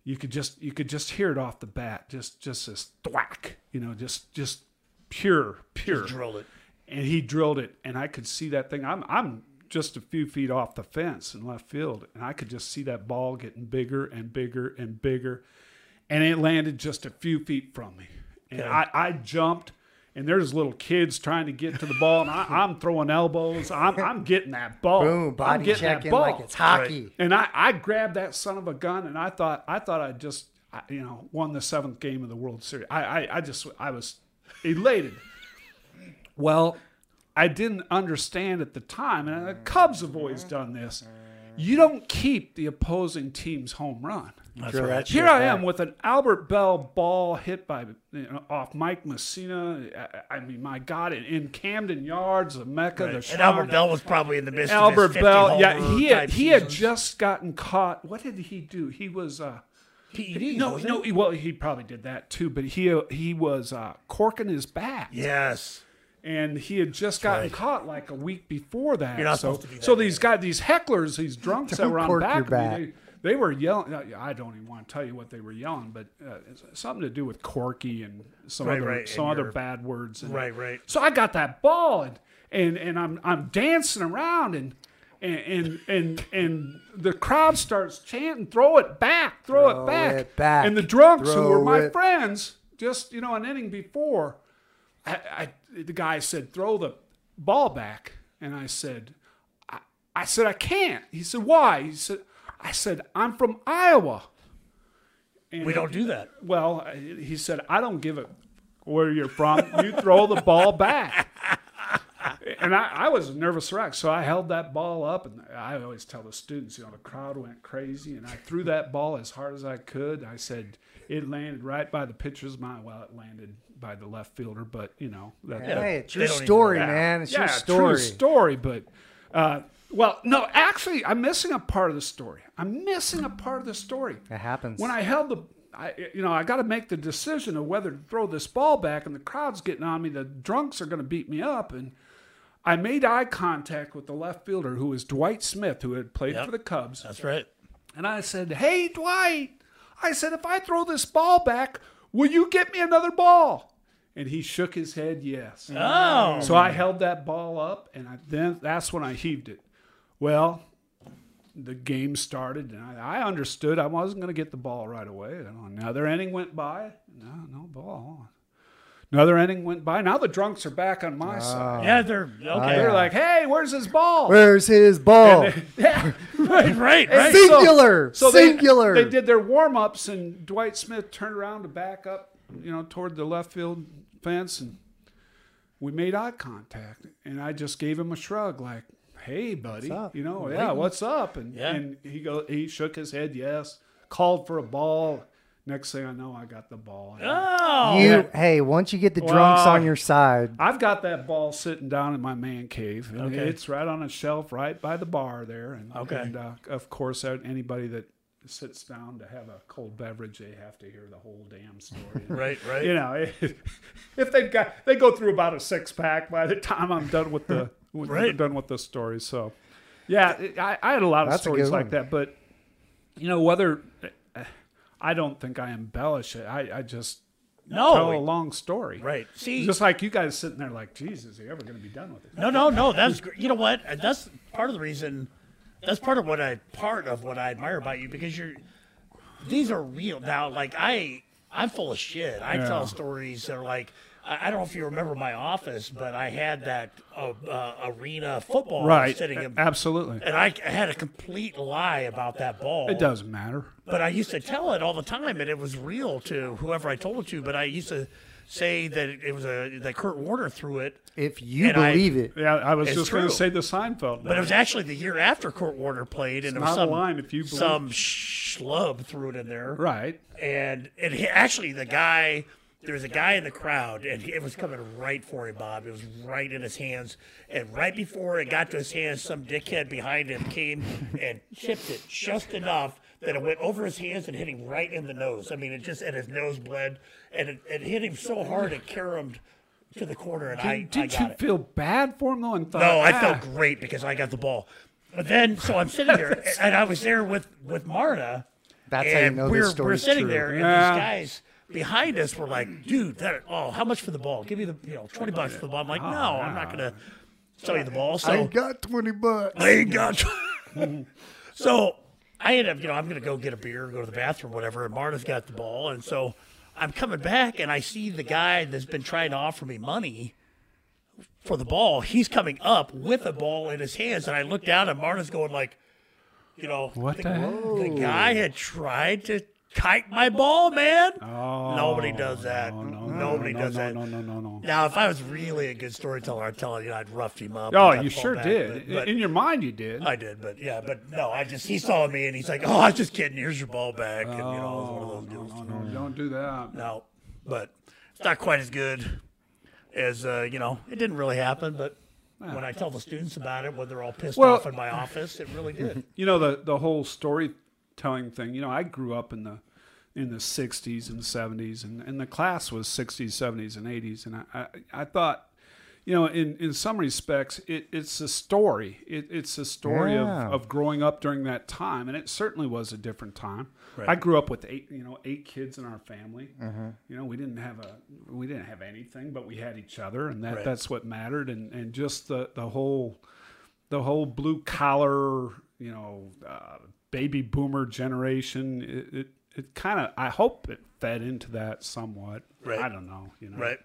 [SPEAKER 3] you could just you could just hear it off the bat, just just this thwack, you know, just just pure pure.
[SPEAKER 1] Drilled it.
[SPEAKER 3] And he drilled it, and I could see that thing. I'm I'm just a few feet off the fence in left field, and I could just see that ball getting bigger and bigger and bigger, and it landed just a few feet from me, and
[SPEAKER 1] Okay.
[SPEAKER 3] I I jumped. And there's little kids trying to get to the ball, and I, I'm throwing elbows. I'm, I'm getting that ball.
[SPEAKER 2] Boom,
[SPEAKER 3] I'm
[SPEAKER 2] body
[SPEAKER 3] getting that
[SPEAKER 2] checking
[SPEAKER 3] ball.
[SPEAKER 2] like it's hockey.
[SPEAKER 3] And I, I grabbed that son of a gun, and I thought I thought I just I- you know won the seventh game of the World Series. I, I, I just I was elated. Well, I didn't understand at the time, and the Cubs have always done this. You don't keep the opposing team's home run.
[SPEAKER 1] That's
[SPEAKER 2] Drill
[SPEAKER 1] right.
[SPEAKER 2] that
[SPEAKER 3] Here
[SPEAKER 2] shit
[SPEAKER 3] I am with an Albert Belle ball hit by you know, off Mike Mussina. I, I mean, my God, in, in Camden Yards, the Mecca,
[SPEAKER 1] Right.
[SPEAKER 3] the
[SPEAKER 1] And Albert Belle was probably in the midst
[SPEAKER 3] Albert
[SPEAKER 1] of his
[SPEAKER 3] Belle, yeah, he had,
[SPEAKER 1] type
[SPEAKER 3] he had just gotten caught. What did he do? He was uh,
[SPEAKER 1] PEDs.
[SPEAKER 3] no,
[SPEAKER 1] was it?
[SPEAKER 3] no. He, well, he probably did that too, but he he was uh, corking his bat,
[SPEAKER 1] Yes.
[SPEAKER 3] and he had just gotten
[SPEAKER 1] right.
[SPEAKER 3] caught like a week before that.
[SPEAKER 1] You're not
[SPEAKER 3] so,
[SPEAKER 1] supposed to be that
[SPEAKER 3] so these guys, these hecklers, these drunks that
[SPEAKER 2] Don't
[SPEAKER 3] were on
[SPEAKER 2] cork
[SPEAKER 3] back
[SPEAKER 2] your
[SPEAKER 3] of
[SPEAKER 2] bat.
[SPEAKER 3] me, they, they were yelling. I don't even want to tell you what they were yelling, but uh, something to do with corky and some
[SPEAKER 1] Right,
[SPEAKER 3] other
[SPEAKER 1] right,
[SPEAKER 3] some other
[SPEAKER 1] you're-
[SPEAKER 3] bad words. And,
[SPEAKER 1] Right, right.
[SPEAKER 3] so I got that ball and and, and I'm I'm dancing around and and and and, and the crowd starts chanting, "Throw it back! Throw,
[SPEAKER 2] Throw
[SPEAKER 3] it back!"
[SPEAKER 2] it back.
[SPEAKER 3] And the drunks who were my
[SPEAKER 2] it.
[SPEAKER 3] friends, just you know, an inning before, I, I the guy said, "Throw the ball back," and I said, I, "I said I can't." He said, "Why?" He said, "I said I'm from Iowa." And
[SPEAKER 1] We don't do that.
[SPEAKER 3] well, he said, I don't give a where you're from. You throw the ball back. And I, I was a nervous wreck, so I held that ball up, and I always tell the students, you know, the crowd went crazy, and I threw that ball as hard as I could. I said it landed right by the pitcher's mound. Well, it landed by the left fielder, but you know that.
[SPEAKER 1] Yeah.
[SPEAKER 2] Hey, it's your story, man. It's
[SPEAKER 3] yeah,
[SPEAKER 2] your
[SPEAKER 3] true
[SPEAKER 2] story.
[SPEAKER 3] story, but uh, well, no, actually, I'm missing a part of the story. I'm missing a part of the story.
[SPEAKER 2] It happens.
[SPEAKER 3] When I held the, I, you know, I got to make the decision of whether to throw this ball back, and the crowd's getting on me. The drunks are going to beat me up, and I made eye contact with the left fielder, who was Dwight Smith, who had played
[SPEAKER 1] Yep.
[SPEAKER 3] for the Cubs,
[SPEAKER 1] That's right.
[SPEAKER 3] and I said, "Hey, Dwight," I said, "if I throw this ball back, will you get me another ball?" And he shook his head, yes.
[SPEAKER 1] Oh.
[SPEAKER 3] So I held that ball up, and I, then that's when I heaved it. Well, the game started, and I, I understood I wasn't going to get the ball right away. And another inning went by, no, no ball. Another inning went by. Now the drunks are back on my ah. side.
[SPEAKER 1] Yeah, they're okay.
[SPEAKER 3] They're ah. like, "Hey, where's his ball?"
[SPEAKER 2] Where's his ball?
[SPEAKER 3] yeah,
[SPEAKER 1] right, right, right.
[SPEAKER 3] So-
[SPEAKER 2] Singular.
[SPEAKER 3] So they-
[SPEAKER 2] Singular.
[SPEAKER 3] They, did their warm ups, and Dwight Smith turned around to back up, you know, toward the left field fence, and we made eye contact, and I just gave him a shrug, like, "Hey, buddy,
[SPEAKER 2] up?
[SPEAKER 3] you know, yeah, what's up?" And
[SPEAKER 1] Yeah.
[SPEAKER 3] and he go, he shook his head, yes, called for a ball. Next thing I know, I got the ball.
[SPEAKER 1] Oh,
[SPEAKER 2] You, hey, once you get the drunks
[SPEAKER 3] Well,
[SPEAKER 2] on your side,
[SPEAKER 3] I've got that ball sitting down in my man cave, and
[SPEAKER 1] Okay.
[SPEAKER 3] it's right on a shelf right by the bar there. And,
[SPEAKER 1] Okay.
[SPEAKER 3] and uh, of course, uh, anybody that sits down to have a cold beverage, they have to hear the whole damn story.
[SPEAKER 1] right, right.
[SPEAKER 3] You know, if they've got, they go through about a six pack by the time I'm done with the when
[SPEAKER 1] Right.
[SPEAKER 3] I'm done with the story. So, yeah, I, I had a lot of
[SPEAKER 2] That's
[SPEAKER 3] stories like that, but you know, whether eh, I don't think I embellish it, I, I just tell a long story.
[SPEAKER 1] right. See,
[SPEAKER 3] Just like you guys sitting there, like, Jesus, are you ever going to be done with it?
[SPEAKER 1] No, no, no. That's you know what? Uh, that's part of the reason. That's part of what I part of what I admire about you because you're. These are real now. Like I, I'm full of shit. I
[SPEAKER 3] Yeah.
[SPEAKER 1] tell stories that are like. I I don't know if you remember my office, but I had that uh, uh, arena football
[SPEAKER 3] Right.
[SPEAKER 1] sitting in,
[SPEAKER 3] Absolutely.
[SPEAKER 1] and I had a complete lie about that ball.
[SPEAKER 3] It doesn't matter.
[SPEAKER 1] But I used to tell it all the time, and it was real to whoever I told it to. But I used to say that it was a that Kurt Warner threw it,
[SPEAKER 2] if you
[SPEAKER 1] And I-
[SPEAKER 2] believe it,
[SPEAKER 3] Yeah, I was just going to say the Seinfeld.
[SPEAKER 1] But it was actually the year after Kurt Warner played, and it was
[SPEAKER 3] not a
[SPEAKER 1] some
[SPEAKER 3] line if you believe-
[SPEAKER 1] some schlub threw it in there,
[SPEAKER 3] right.
[SPEAKER 1] and it hit- actually the guy. There was a guy in the crowd, and it was coming right for him, Bob. It was right in his hands, and right before it got to his hands, some dickhead behind him came and chipped it just enough that it went over his hands and hit him right in the nose. I mean, it just and his nose bled, and it, it hit him so hard it carried him to the corner, and I, I
[SPEAKER 3] Did
[SPEAKER 1] got
[SPEAKER 3] you
[SPEAKER 1] it.
[SPEAKER 3] feel bad for him though? And thought,
[SPEAKER 1] No, I
[SPEAKER 3] "Ah."
[SPEAKER 1] felt great because I got the ball. But then, so I'm sitting there, and I was there with with Marta.
[SPEAKER 2] That's how you
[SPEAKER 1] and
[SPEAKER 2] know
[SPEAKER 1] we're,
[SPEAKER 2] this
[SPEAKER 1] We're sitting
[SPEAKER 2] true.
[SPEAKER 1] there, and
[SPEAKER 3] Yeah.
[SPEAKER 1] these guys behind us were like, "Dude, that oh, how much for the ball? Give me the you know twenty bucks for the ball." I'm like, "No, I'm not gonna sell you the ball." So
[SPEAKER 2] I ain't got twenty bucks.
[SPEAKER 1] I ain't got. so I end up, you know, I'm gonna go get a beer, go to the bathroom, whatever. And Marta's got the ball, and so I'm coming back, and I see the guy that's been trying to offer me money for the ball. He's coming up with a ball in his hands, and I look down, and Marta's going like, you know,
[SPEAKER 3] What
[SPEAKER 1] the,
[SPEAKER 3] the hell?
[SPEAKER 1] the guy had tried to kite my ball, man.
[SPEAKER 3] Oh,
[SPEAKER 1] Nobody does that.
[SPEAKER 3] No, no,
[SPEAKER 1] Nobody
[SPEAKER 3] no,
[SPEAKER 1] does that.
[SPEAKER 3] No, no, no, no.
[SPEAKER 1] Now, if I was really a good storyteller, I'd tell you I'd rough him up.
[SPEAKER 3] Oh, you sure
[SPEAKER 1] back,
[SPEAKER 3] did.
[SPEAKER 1] but- but-
[SPEAKER 3] In your mind, you did.
[SPEAKER 1] I did, but yeah, but no, I just he saw me and he's like, "Oh, I was just kidding. Here's your ball back." And you know, one of those deals.
[SPEAKER 3] Oh, no, no, don't do that.
[SPEAKER 1] No, but it's not quite as good as uh, you know. It didn't really happen, but when I tell the students about it, when they're all pissed
[SPEAKER 3] Well-
[SPEAKER 1] off in my office, it really did.
[SPEAKER 3] You know the the whole storytelling thing. You know, I grew up in the in the '60s and '70s, and, and the class was '60s, '70s, and '80s, and I I, I thought. You know, in, in some respects, it, it's a story. It, it's a story
[SPEAKER 2] Yeah.
[SPEAKER 3] of, of growing up during that time, and it certainly was a different time.
[SPEAKER 1] Right.
[SPEAKER 3] I grew up with eight, you know, eight kids in our family.
[SPEAKER 2] Mm-hmm.
[SPEAKER 3] You know, we didn't have a, we didn't have anything, but we had each other, and that
[SPEAKER 1] Right.
[SPEAKER 3] that's what mattered. And and just the the whole the whole blue collar, you know, uh, baby boomer generation. It it, it kind of I hope it fed into that somewhat.
[SPEAKER 1] Right.
[SPEAKER 3] I don't know. You know.
[SPEAKER 1] right?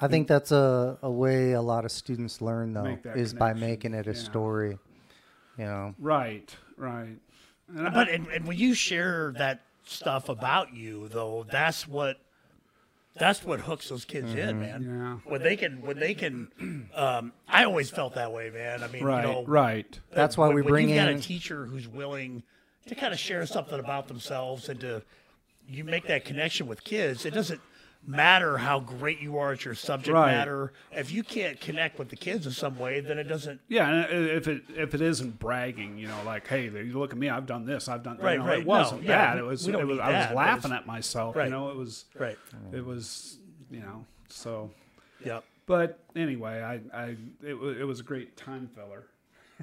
[SPEAKER 2] I think that's a, a way a lot of students learn though
[SPEAKER 3] is that
[SPEAKER 2] is by making it a
[SPEAKER 3] Yeah.
[SPEAKER 2] story. You know,
[SPEAKER 3] Right. Right. And I-
[SPEAKER 1] But and, and when you share that stuff about you, though, that's what that's what hooks those kids in, man.
[SPEAKER 3] Mm-hmm. Yeah.
[SPEAKER 1] When they can, when they can, um, I always felt that way, man. I mean,
[SPEAKER 3] right.
[SPEAKER 1] you know,
[SPEAKER 3] right.
[SPEAKER 2] That's why
[SPEAKER 1] when,
[SPEAKER 2] we
[SPEAKER 1] when
[SPEAKER 2] bring
[SPEAKER 1] you've got
[SPEAKER 2] in-
[SPEAKER 1] a teacher who's willing to kind of share something about themselves and to you make that connection with kids. It doesn't matter how great you are at your subject
[SPEAKER 3] Right.
[SPEAKER 1] matter. If you can't connect with the kids in some way, then it doesn't.
[SPEAKER 3] Yeah, and uh, if it if it isn't bragging, you know, like, hey, you look at me, I've done this, I've done.
[SPEAKER 1] Right,
[SPEAKER 3] you know,
[SPEAKER 1] right.
[SPEAKER 3] It wasn't
[SPEAKER 1] No, yeah,
[SPEAKER 3] It was.
[SPEAKER 1] we don't
[SPEAKER 3] It was. I was
[SPEAKER 1] that, but
[SPEAKER 3] laughing at myself.
[SPEAKER 1] Right.
[SPEAKER 3] You know, it was.
[SPEAKER 1] Right.
[SPEAKER 3] It was. You know. So,
[SPEAKER 1] Yep.
[SPEAKER 3] but anyway, I, I, it, wa- it was a great time filler,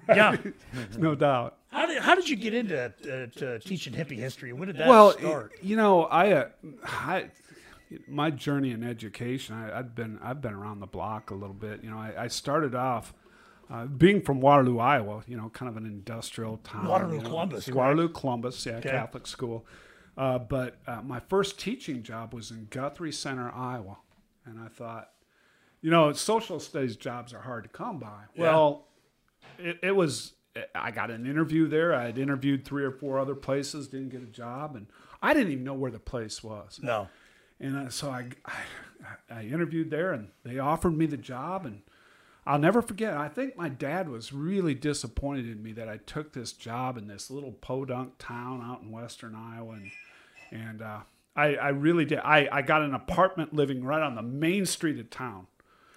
[SPEAKER 1] Yeah.
[SPEAKER 3] no doubt.
[SPEAKER 1] How did how did you get into uh, to teaching hippie history? When did that
[SPEAKER 3] well,
[SPEAKER 1] start?
[SPEAKER 3] you know, I, uh, I, my journey in education, I, I've been, I've been around the block a little bit. You know, I, I started off. uh, being from Waterloo, Iowa, you know, kind of an industrial town.
[SPEAKER 1] Waterloo,
[SPEAKER 3] you know.
[SPEAKER 1] Columbus?
[SPEAKER 3] Waterloo, Columbus, yeah,
[SPEAKER 1] Okay.
[SPEAKER 3] Catholic school. Uh, but uh, my first teaching job was in Guthrie Center, Iowa, and I thought, you know, social studies jobs are hard to come by.
[SPEAKER 1] Yeah.
[SPEAKER 3] Well, it, it was. I got an interview there. I had interviewed three or four other places, didn't get a job, and I didn't even know where the place was.
[SPEAKER 1] No.
[SPEAKER 3] And so I, I, I interviewed there, and they offered me the job, and I'll never forget. I think my dad was really disappointed in me that I took this job in this little podunk town out in western Iowa, and and uh, I, I really did. I, I got an apartment living right on the main street of town.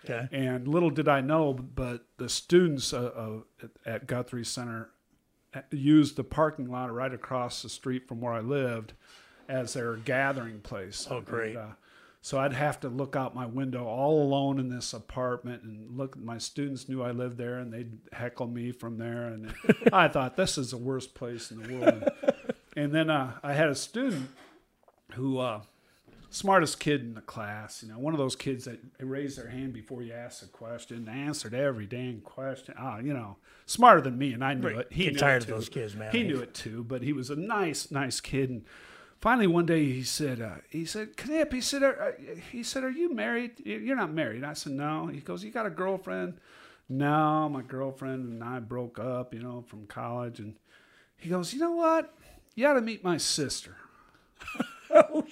[SPEAKER 1] Okay.
[SPEAKER 3] And little did I know, but the students uh, uh, at- Guthrie Center uh, used the parking lot right across the street from where I lived as their gathering place.
[SPEAKER 1] Oh, great.
[SPEAKER 3] And, uh, so I'd have to look out my window all alone in this apartment and look. My students knew I lived there, and they'd heckle me from there. And I thought this is the worst place in the world. and then uh, I had a student who uh, smartest kid in the class. You know, one of those kids that raised their hand before you asked a question, answered every dang question. Ah, you know, smarter than me, and I knew
[SPEAKER 1] Right.
[SPEAKER 3] it. He
[SPEAKER 1] Get
[SPEAKER 3] knew
[SPEAKER 1] tired
[SPEAKER 3] it
[SPEAKER 1] of those
[SPEAKER 3] too.
[SPEAKER 1] kids, man.
[SPEAKER 3] He knew it too, but he was a nice, nice kid. And finally, one day he said, uh, "He said, Knip, he said, are, uh, he said, are you married? You're not married." I said, "No." He goes, "You got a girlfriend?" No, my girlfriend and I broke up. You know, from college, and he goes, "You know what? You ought to meet my sister."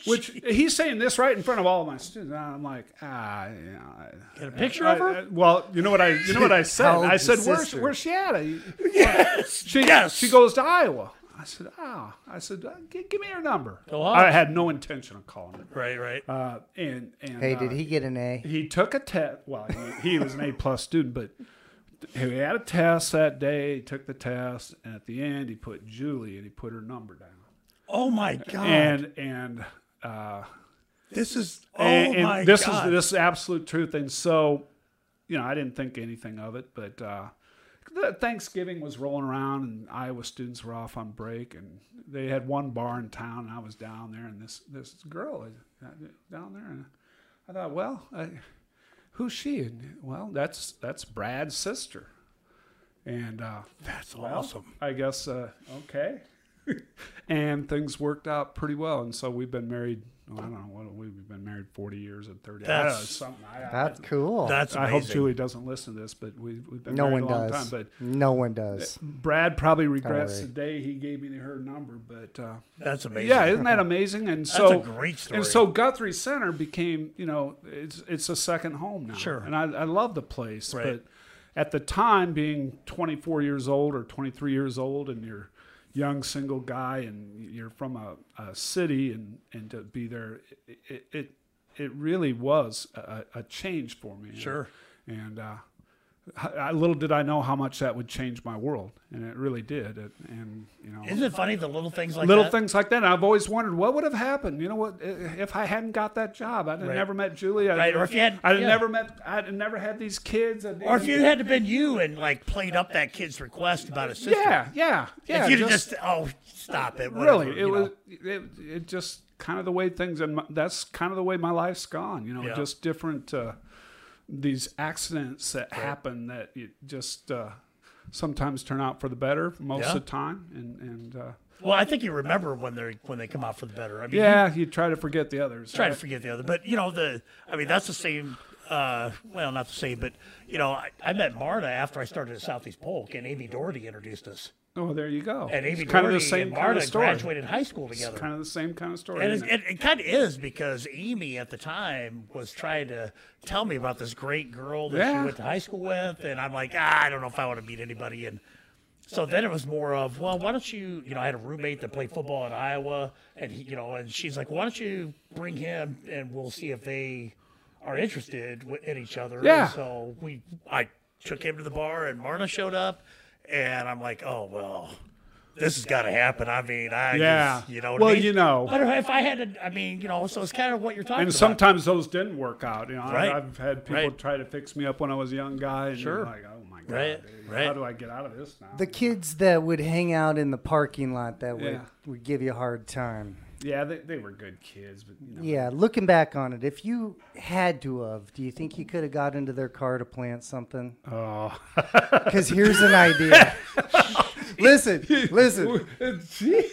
[SPEAKER 3] Which he's saying this right in front of all of my students. And I'm like, ah, you know, I-
[SPEAKER 1] Get a picture
[SPEAKER 3] I-
[SPEAKER 1] of her?
[SPEAKER 3] I- well, you know what I, you know what I said. I said, where's,
[SPEAKER 2] sister?
[SPEAKER 3] where's she at?
[SPEAKER 1] Yes.
[SPEAKER 3] She,
[SPEAKER 1] yes.
[SPEAKER 3] she goes to Iowa. I said, ah. I said, uh, give, give me her number. I had no intention of calling her.
[SPEAKER 1] Right. Right.
[SPEAKER 3] Uh, and and
[SPEAKER 2] Hey,
[SPEAKER 3] uh,
[SPEAKER 2] did he get an A?
[SPEAKER 3] he took a test. Well, he, he was an A plus student, but he had a test that day. He took the test, and at the end, he put Julie and he put her number down.
[SPEAKER 1] Oh my God.
[SPEAKER 3] And and uh,
[SPEAKER 1] this is. Oh
[SPEAKER 3] and, and
[SPEAKER 1] my
[SPEAKER 3] this
[SPEAKER 1] God.
[SPEAKER 3] is this is absolute truth. And so, you know, I didn't think anything of it, but uh, Thanksgiving was rolling around, and Iowa students were off on break, and they had one bar in town, and I was down there, and this this girl was down there, and I thought, well, I, who's she? And, well, that's that's Brad's sister, and uh,
[SPEAKER 1] That's
[SPEAKER 3] well,
[SPEAKER 1] awesome.
[SPEAKER 3] I guess uh, okay. And things worked out pretty well, and so we've been married. I don't know what we've been married forty years and thirty. I don't know,
[SPEAKER 1] That's-
[SPEAKER 3] something. I,
[SPEAKER 2] That's cool.
[SPEAKER 1] That's
[SPEAKER 3] I, I hope Julie doesn't listen to this, but we, we've been
[SPEAKER 2] no
[SPEAKER 3] married
[SPEAKER 2] one
[SPEAKER 3] a long
[SPEAKER 2] does.
[SPEAKER 3] time. But
[SPEAKER 2] no one does.
[SPEAKER 3] Brad probably regrets
[SPEAKER 2] worry.
[SPEAKER 3] the day he gave me her number. But uh,
[SPEAKER 1] That's amazing.
[SPEAKER 3] yeah, isn't that amazing? And
[SPEAKER 1] That's
[SPEAKER 3] so
[SPEAKER 1] a great story.
[SPEAKER 3] and so Guthrie Center became, you know, it's it's a second home now.
[SPEAKER 1] Sure.
[SPEAKER 3] And I, I love the place,
[SPEAKER 1] Right.
[SPEAKER 3] but at the time, being 24 years old or 23 years old, and you're young single guy, and you're from a, a city, and and to be there, it it it, really was a, a change for me.
[SPEAKER 1] Sure.
[SPEAKER 3] And uh, I, little did I know how much that would change my world, and it really did. It, and you know,
[SPEAKER 1] Isn't it funny the little things like that?
[SPEAKER 3] little
[SPEAKER 1] that?
[SPEAKER 3] things like that. And I've always wondered what would have happened. You know what? If I hadn't got that job, I'd have
[SPEAKER 1] Right.
[SPEAKER 3] never met Julie. I'd,
[SPEAKER 1] Right, or if you had-
[SPEAKER 3] I'd
[SPEAKER 1] yeah.
[SPEAKER 3] never met. I'd never had these kids. I'd-
[SPEAKER 1] Or if you had to been you and like played up that kid's request about a sister.
[SPEAKER 3] yeah, yeah, yeah.
[SPEAKER 1] If you'd have just, oh, stop it. whatever,
[SPEAKER 3] really, it was. It, it just kind of the way things, and that's kind of the way my life's gone. You know,
[SPEAKER 1] Yeah.
[SPEAKER 3] just different. Uh, these accidents that happen that you just uh, sometimes turn out for the better most
[SPEAKER 1] Yeah.
[SPEAKER 3] of the time, and and. Uh,
[SPEAKER 1] Well, I think you remember when they when they come out for the better. I mean,
[SPEAKER 3] yeah, you try to forget the others.
[SPEAKER 1] try to forget the other. But you know, the I mean, that's the same. Uh, well, not the same, but you know, I, I met Marta after I started at Southeast Polk, and Amy Doherty introduced us.
[SPEAKER 3] Oh, there you go.
[SPEAKER 1] And Amy
[SPEAKER 3] it's kind of the same
[SPEAKER 1] and
[SPEAKER 3] kind of story.
[SPEAKER 1] graduated high school
[SPEAKER 3] It's kind of the same kind of story.
[SPEAKER 1] And it,
[SPEAKER 3] it?
[SPEAKER 1] it, kind of is because Amy at the time was trying to tell me about this great girl that
[SPEAKER 3] Yeah.
[SPEAKER 1] she went to high school with, and I'm like, ah, I don't know if I want to meet anybody. And so then it was more of, well, why don't you, you know, I had a roommate that played football in Iowa, and he, you know, and she's like, why don't you bring him, and we'll see if they are interested in each other. And
[SPEAKER 3] Yeah.
[SPEAKER 1] so we, I took him to the bar, and Marna showed up, and I'm like, oh well. This has got to happen. I mean, I
[SPEAKER 3] Yeah.
[SPEAKER 1] just, you know. what I
[SPEAKER 3] Well,
[SPEAKER 1] mean?
[SPEAKER 3] you know.
[SPEAKER 1] But if I had to, I mean, you know, so it's kind of what you're talking
[SPEAKER 3] and
[SPEAKER 1] about.
[SPEAKER 3] sometimes those didn't work out. You know, I-
[SPEAKER 1] Right.
[SPEAKER 3] I've had people
[SPEAKER 1] Right.
[SPEAKER 3] try to fix me up when I was a young guy. And
[SPEAKER 1] Sure.
[SPEAKER 3] you're like, oh my god,
[SPEAKER 1] Right.
[SPEAKER 3] dude,
[SPEAKER 1] Right.
[SPEAKER 3] how do I get out of this now?
[SPEAKER 2] The kids that would hang out in the parking lot that would,
[SPEAKER 3] Yeah.
[SPEAKER 2] would give you a hard time.
[SPEAKER 3] Yeah, they, they were good kids, but you know.
[SPEAKER 2] Yeah, looking back on it, if you had to have, do you think you could have got into their car to plant something?
[SPEAKER 3] Oh,
[SPEAKER 2] Because here's an idea. listen, listen.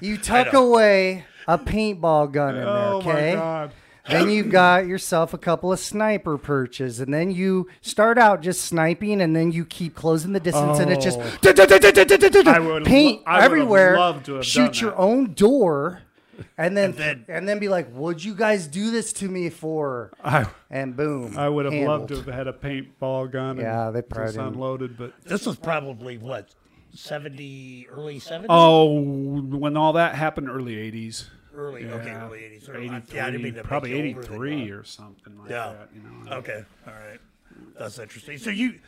[SPEAKER 2] You tuck away a paintball gun in there,
[SPEAKER 3] oh
[SPEAKER 2] okay?
[SPEAKER 3] my God.
[SPEAKER 2] Then you've got yourself a couple of sniper perches, and then you start out just sniping, and then you keep closing the distance, and it just paint
[SPEAKER 3] lo- I would have
[SPEAKER 2] everywhere.
[SPEAKER 3] loved to have
[SPEAKER 2] shoot your own door, and then,
[SPEAKER 1] And
[SPEAKER 2] and
[SPEAKER 1] then-
[SPEAKER 2] then be like, "What'd you guys do this to me for?"
[SPEAKER 3] I,
[SPEAKER 2] And boom,
[SPEAKER 3] I would have loved to have had a paintball gun.
[SPEAKER 2] Yeah,
[SPEAKER 3] and
[SPEAKER 2] they probably
[SPEAKER 3] just unloaded, but
[SPEAKER 1] This was probably what, seventy, early seventies.
[SPEAKER 3] oh, when all that happened, early '80s.
[SPEAKER 1] Early. Okay, early eighties.
[SPEAKER 3] 83,
[SPEAKER 1] Yeah, I didn't mean to
[SPEAKER 3] probably
[SPEAKER 1] you older than
[SPEAKER 3] '83 or something like
[SPEAKER 1] Yeah.
[SPEAKER 3] that. You know.
[SPEAKER 1] Okay, all right. That's interesting. So you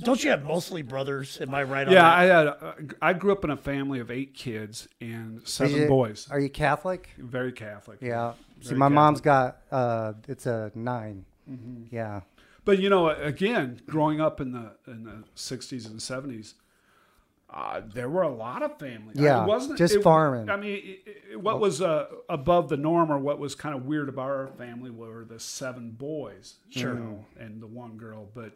[SPEAKER 1] don't you have mostly brothers? Am I right? on
[SPEAKER 3] Yeah,
[SPEAKER 1] that?
[SPEAKER 3] I had. uh, I grew up in a family of eight kids and
[SPEAKER 2] Did
[SPEAKER 3] seven
[SPEAKER 2] you-
[SPEAKER 3] boys.
[SPEAKER 2] Are you Catholic?
[SPEAKER 3] Very Catholic.
[SPEAKER 2] Yeah. See,
[SPEAKER 3] Very
[SPEAKER 2] my mom's got uh, it's a 9
[SPEAKER 3] Mm-hmm.
[SPEAKER 2] Yeah.
[SPEAKER 3] But you know, again, growing up in the in the '60s and '70s, uh, there were a lot of families.
[SPEAKER 2] Yeah,
[SPEAKER 3] it wasn't
[SPEAKER 2] just
[SPEAKER 3] it-
[SPEAKER 2] farming.
[SPEAKER 3] I mean, it, it, what was uh, above the norm, or what was kind of weird about our family, were the seven boys, sure, and the one girl. But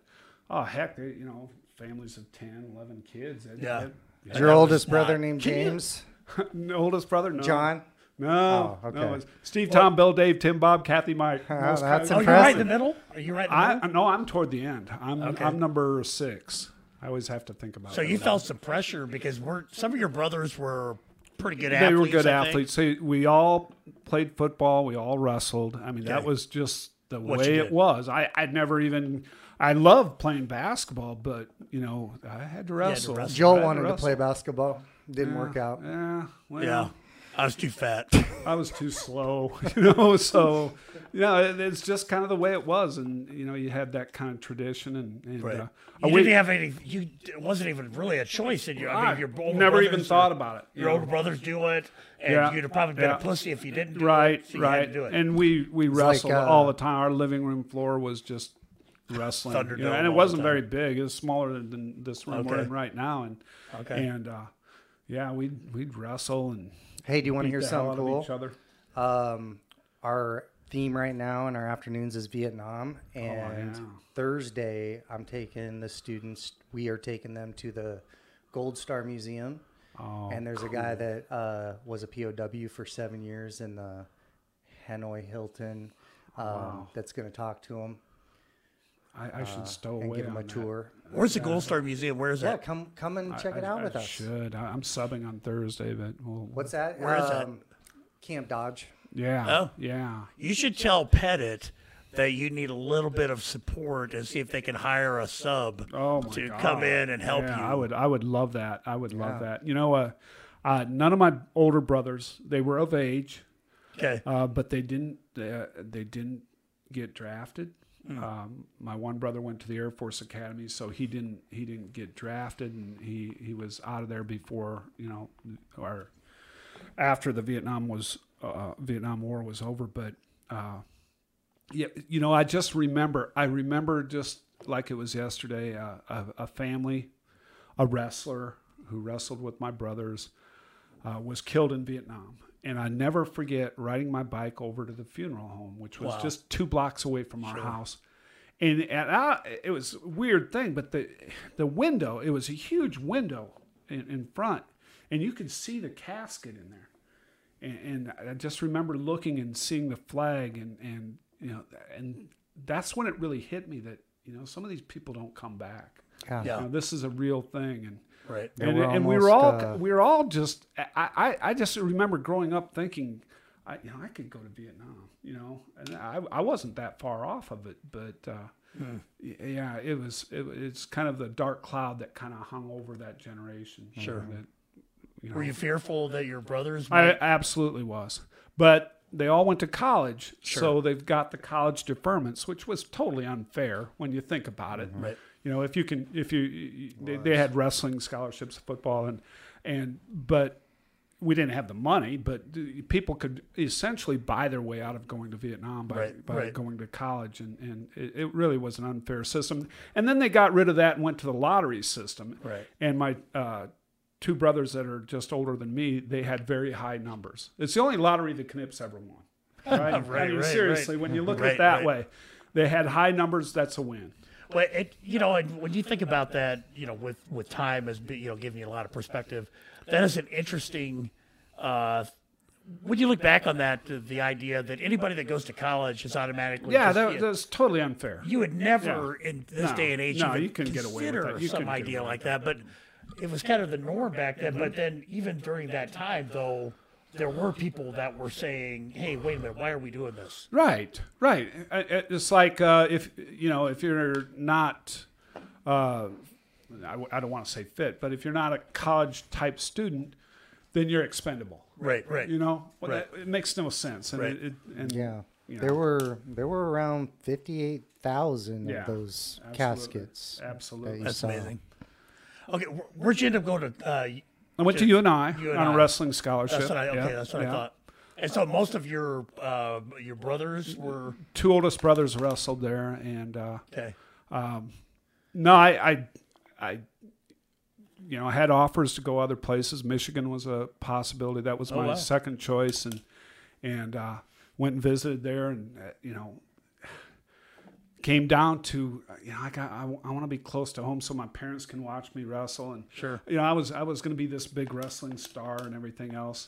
[SPEAKER 3] oh heck, they, you know, families of 10, 11 kids. They-
[SPEAKER 1] Yeah.
[SPEAKER 3] they-
[SPEAKER 2] Is your oldest brother
[SPEAKER 1] not-
[SPEAKER 2] named
[SPEAKER 1] Can you-
[SPEAKER 2] James?
[SPEAKER 3] oldest brother, no,
[SPEAKER 2] John?
[SPEAKER 3] no,
[SPEAKER 2] Oh, okay.
[SPEAKER 3] no, it's Steve, Tom, Bill, Dave, Tim, Bob, Kathy, Mike.
[SPEAKER 2] Oh, that's
[SPEAKER 3] kind
[SPEAKER 1] Oh,
[SPEAKER 3] of-
[SPEAKER 1] you're right in the middle. Are you right in the
[SPEAKER 3] I
[SPEAKER 1] middle?
[SPEAKER 3] no, I'm toward the end. I'm
[SPEAKER 1] Okay.
[SPEAKER 3] I'm number six. I always have to think about. It.
[SPEAKER 1] So
[SPEAKER 3] that.
[SPEAKER 1] you felt some pressure because we're some of your brothers were pretty good
[SPEAKER 3] they
[SPEAKER 1] athletes.
[SPEAKER 3] were good
[SPEAKER 1] I think.
[SPEAKER 3] athletes. So we all played football. We all wrestled. I mean, that was just the
[SPEAKER 1] What
[SPEAKER 3] way it was. I I'd never even. I loved playing basketball, but you know, I had to wrestle.
[SPEAKER 1] wrestle.
[SPEAKER 2] Joe
[SPEAKER 3] I had
[SPEAKER 2] wanted to
[SPEAKER 3] wrestle.
[SPEAKER 2] play basketball. Didn't work out.
[SPEAKER 3] Yeah, well,
[SPEAKER 1] Yeah, I was too fat.
[SPEAKER 3] I was too slow, you know. So, you know, it, it's just kind of the way it was, and you know, you had that kind of tradition, and, and
[SPEAKER 1] Right.
[SPEAKER 3] uh,
[SPEAKER 1] You
[SPEAKER 3] we-
[SPEAKER 1] didn't have any. You it wasn't even really a choice in you. I mean, your older
[SPEAKER 3] never even thought about it.
[SPEAKER 1] Your
[SPEAKER 3] know.
[SPEAKER 1] older brothers do it, and
[SPEAKER 3] Yeah,
[SPEAKER 1] you'd have probably been
[SPEAKER 3] yeah.
[SPEAKER 1] a pussy if you didn't do
[SPEAKER 3] right,
[SPEAKER 1] it. so you had
[SPEAKER 3] right.
[SPEAKER 1] to do it.
[SPEAKER 3] And we we
[SPEAKER 2] like,
[SPEAKER 3] wrestled
[SPEAKER 2] uh,
[SPEAKER 3] all the time. Our living room floor was just wrestling, you know, and it wasn't very big. It was smaller than this room we're in right now, and
[SPEAKER 1] Okay.
[SPEAKER 3] and uh, yeah, we'd we'd wrestle and
[SPEAKER 2] Hey, do you want to hear something cool?
[SPEAKER 3] each other.
[SPEAKER 2] Um, our theme right now in our afternoons is Vietnam, and
[SPEAKER 3] yeah.
[SPEAKER 2] Thursday I'm taking the students. We are taking them to the Gold Star Museum,
[SPEAKER 3] Oh,
[SPEAKER 2] and there's a guy that uh, was a POW for seven years in the Hanoi Hilton. Um, That's going to talk to him
[SPEAKER 3] I, I should stow
[SPEAKER 2] uh, and
[SPEAKER 3] away
[SPEAKER 2] give him a
[SPEAKER 3] on that.
[SPEAKER 2] tour.
[SPEAKER 1] Where's the Gold Star Museum? Where is
[SPEAKER 2] Yeah,
[SPEAKER 1] that?
[SPEAKER 2] come come and check
[SPEAKER 3] I-
[SPEAKER 2] it out
[SPEAKER 3] I
[SPEAKER 2] with us.
[SPEAKER 3] Should I, I'm subbing on Thursday, but we'll,
[SPEAKER 2] What's that?
[SPEAKER 1] Where is that?
[SPEAKER 2] um, Camp Dodge.
[SPEAKER 3] Yeah,
[SPEAKER 1] Oh.
[SPEAKER 3] yeah.
[SPEAKER 1] You should tell Pettit that you need a little bit of support and see if they can hire a sub
[SPEAKER 3] Oh my
[SPEAKER 1] to
[SPEAKER 3] God.
[SPEAKER 1] come in and help
[SPEAKER 3] yeah,
[SPEAKER 1] you.
[SPEAKER 3] I would I would love that. I would love
[SPEAKER 2] Yeah.
[SPEAKER 3] that. You know, uh, uh, none of my older brothers they were of age,
[SPEAKER 1] Okay.
[SPEAKER 3] uh, but they didn't uh, they didn't get drafted. Um, my one brother went to the Air Force Academy, so he didn't he didn't get drafted, and he he was out of there before you know or after the Vietnam was uh, Vietnam War was over. But uh, yeah, you know, I just remember I remember just like it was yesterday uh, a, a family, a wrestler who wrestled with my brothers uh, was killed in Vietnam. And I never forget riding my bike over to the funeral home, which was
[SPEAKER 1] Wow.
[SPEAKER 3] just two blocks away from our house. And, and I, it was a weird thing, but the the window, it was a huge window in, in front, and you could see the casket in there. And, and I just remember looking and seeing the flag, and, and you know, and that's when it really hit me that you know some of these people don't come back.
[SPEAKER 2] Yeah.
[SPEAKER 1] Yeah.
[SPEAKER 3] You know, this is a real thing, and
[SPEAKER 1] Right.
[SPEAKER 2] They
[SPEAKER 3] and,
[SPEAKER 2] were
[SPEAKER 3] and we were all
[SPEAKER 2] uh,
[SPEAKER 3] we were all just I, I I just remember growing up thinking I you know I could go to Vietnam you know and I I wasn't that far off of it but uh,
[SPEAKER 1] Hmm.
[SPEAKER 3] yeah it was it, it's kind of the dark cloud that kind of hung over that generation sure that, you know,
[SPEAKER 1] Were you fearful that your brothers?
[SPEAKER 3] I absolutely was but they all went to college so they've got the college deferments which was totally unfair when you think about it
[SPEAKER 1] Right.
[SPEAKER 3] You know if you can if you, they, they had wrestling scholarships football and and but we didn't have the money but people could essentially buy their way out of going to vietnam by,
[SPEAKER 1] Right,
[SPEAKER 3] by
[SPEAKER 1] right.
[SPEAKER 3] going to college and, and it, it really was an unfair system and then they got rid of that and went to the lottery system
[SPEAKER 1] Right.
[SPEAKER 3] and my uh, two brothers that are just older than me, they had very high numbers. It's the only lottery the Knips ever won. Right? I
[SPEAKER 1] Right,
[SPEAKER 3] mean,
[SPEAKER 1] right,
[SPEAKER 3] seriously, when you look at it that way, they had high numbers. That's a win.
[SPEAKER 1] Well, it, you know, and when you think about that, you know, with with time as you know, giving you a lot of perspective, that is an interesting. Uh, when you look back on that, the, idea that anybody that goes to college is automatically
[SPEAKER 3] Yeah,
[SPEAKER 1] just,
[SPEAKER 3] that, that's totally unfair.
[SPEAKER 1] you would never in this
[SPEAKER 3] No,
[SPEAKER 1] day and age
[SPEAKER 3] no, you couldn't get away with that. You
[SPEAKER 1] some idea like
[SPEAKER 3] with
[SPEAKER 1] that. But it was kind of the norm back then. But then even during that time, though, there were people that were saying, "Hey, wait a minute, why are we doing this?"
[SPEAKER 3] Right, right. I- I- It's like uh, if you know if you're not, uh, I, w- I don't want to say fit, but if you're not a college type student, then you're expendable.
[SPEAKER 1] Right, right.
[SPEAKER 3] You know, well,
[SPEAKER 1] Right.
[SPEAKER 3] that, it makes no sense. And
[SPEAKER 1] Right.
[SPEAKER 3] it, it, and
[SPEAKER 2] Yeah.
[SPEAKER 3] you
[SPEAKER 2] There were there were around fifty eight thousand
[SPEAKER 3] Yeah,
[SPEAKER 2] of those
[SPEAKER 3] absolutely.
[SPEAKER 2] caskets.
[SPEAKER 3] Absolutely.
[SPEAKER 2] that
[SPEAKER 1] That's
[SPEAKER 2] saw.
[SPEAKER 1] amazing. Okay, where'd you end up going to? Uh,
[SPEAKER 3] I went to UNI
[SPEAKER 1] UNI.
[SPEAKER 3] on a wrestling scholarship.
[SPEAKER 1] that's what I, okay,
[SPEAKER 3] Yeah,
[SPEAKER 1] that's what
[SPEAKER 3] yeah.
[SPEAKER 1] I thought. And so most of your uh, your brothers were
[SPEAKER 3] Two oldest brothers wrestled there, and uh,
[SPEAKER 1] okay.
[SPEAKER 3] No, I, I, I, you know, I had offers to go other places. Michigan was a possibility. That was my
[SPEAKER 1] wow.
[SPEAKER 3] second choice, and and uh, went and visited there, and uh, you know, came down to you know, I got I, want to be close to home so my parents can watch me wrestle, and
[SPEAKER 1] Sure.
[SPEAKER 3] you know, I was I was going to be this big wrestling star and everything else,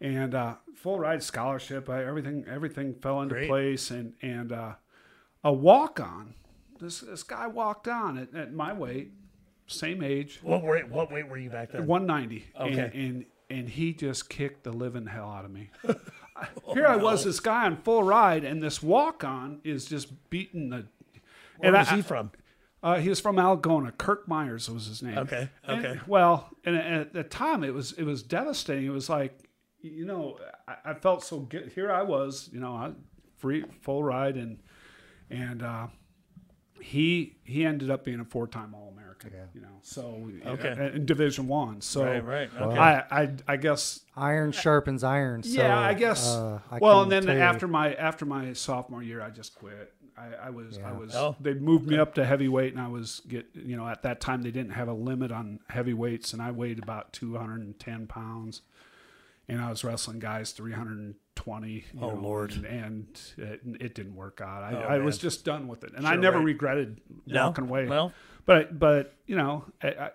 [SPEAKER 3] and uh, full ride scholarship. I, everything everything fell into
[SPEAKER 1] Great.
[SPEAKER 3] place, and and uh, a walk on. This this guy walked on at, at my weight, same age,
[SPEAKER 1] What were what weight were you back then?
[SPEAKER 3] 190,
[SPEAKER 1] Okay.
[SPEAKER 3] and, and and he just kicked the living hell out of me. Here I was, this guy on full ride, and this walk on is just beating the.
[SPEAKER 1] Where
[SPEAKER 3] and
[SPEAKER 1] was
[SPEAKER 3] I-
[SPEAKER 1] he from?
[SPEAKER 3] Uh, he was from Algona. Kirk Myers was his name.
[SPEAKER 1] Okay,
[SPEAKER 3] And-
[SPEAKER 1] okay.
[SPEAKER 3] well, and at the time, it was it was devastating. It was like, you know, I, I felt so good. Here I was, you know, I, free full ride, and and uh, he he ended up being a four time All American. You know, so
[SPEAKER 1] Okay.
[SPEAKER 3] in Division One. So
[SPEAKER 1] Right, right. Okay.
[SPEAKER 3] I, I I guess
[SPEAKER 2] Iron sharpens iron. So,
[SPEAKER 3] yeah, I guess.
[SPEAKER 2] uh, I
[SPEAKER 3] well, and then after my after my sophomore year, I just quit. I, I was I was.
[SPEAKER 1] Oh,
[SPEAKER 3] they moved me up to heavyweight, and I was get you know at that time they didn't have a limit on heavyweights, and I weighed about two hundred and ten pounds, and I was wrestling guys three hundred and twenty.
[SPEAKER 1] Oh, Lord.
[SPEAKER 3] And, and it, it didn't work out. I,
[SPEAKER 1] Oh,
[SPEAKER 3] I was just done with it, and I never
[SPEAKER 1] right.
[SPEAKER 3] regretted
[SPEAKER 1] No?
[SPEAKER 3] walking away.
[SPEAKER 1] Well,
[SPEAKER 3] But but you know, I, I,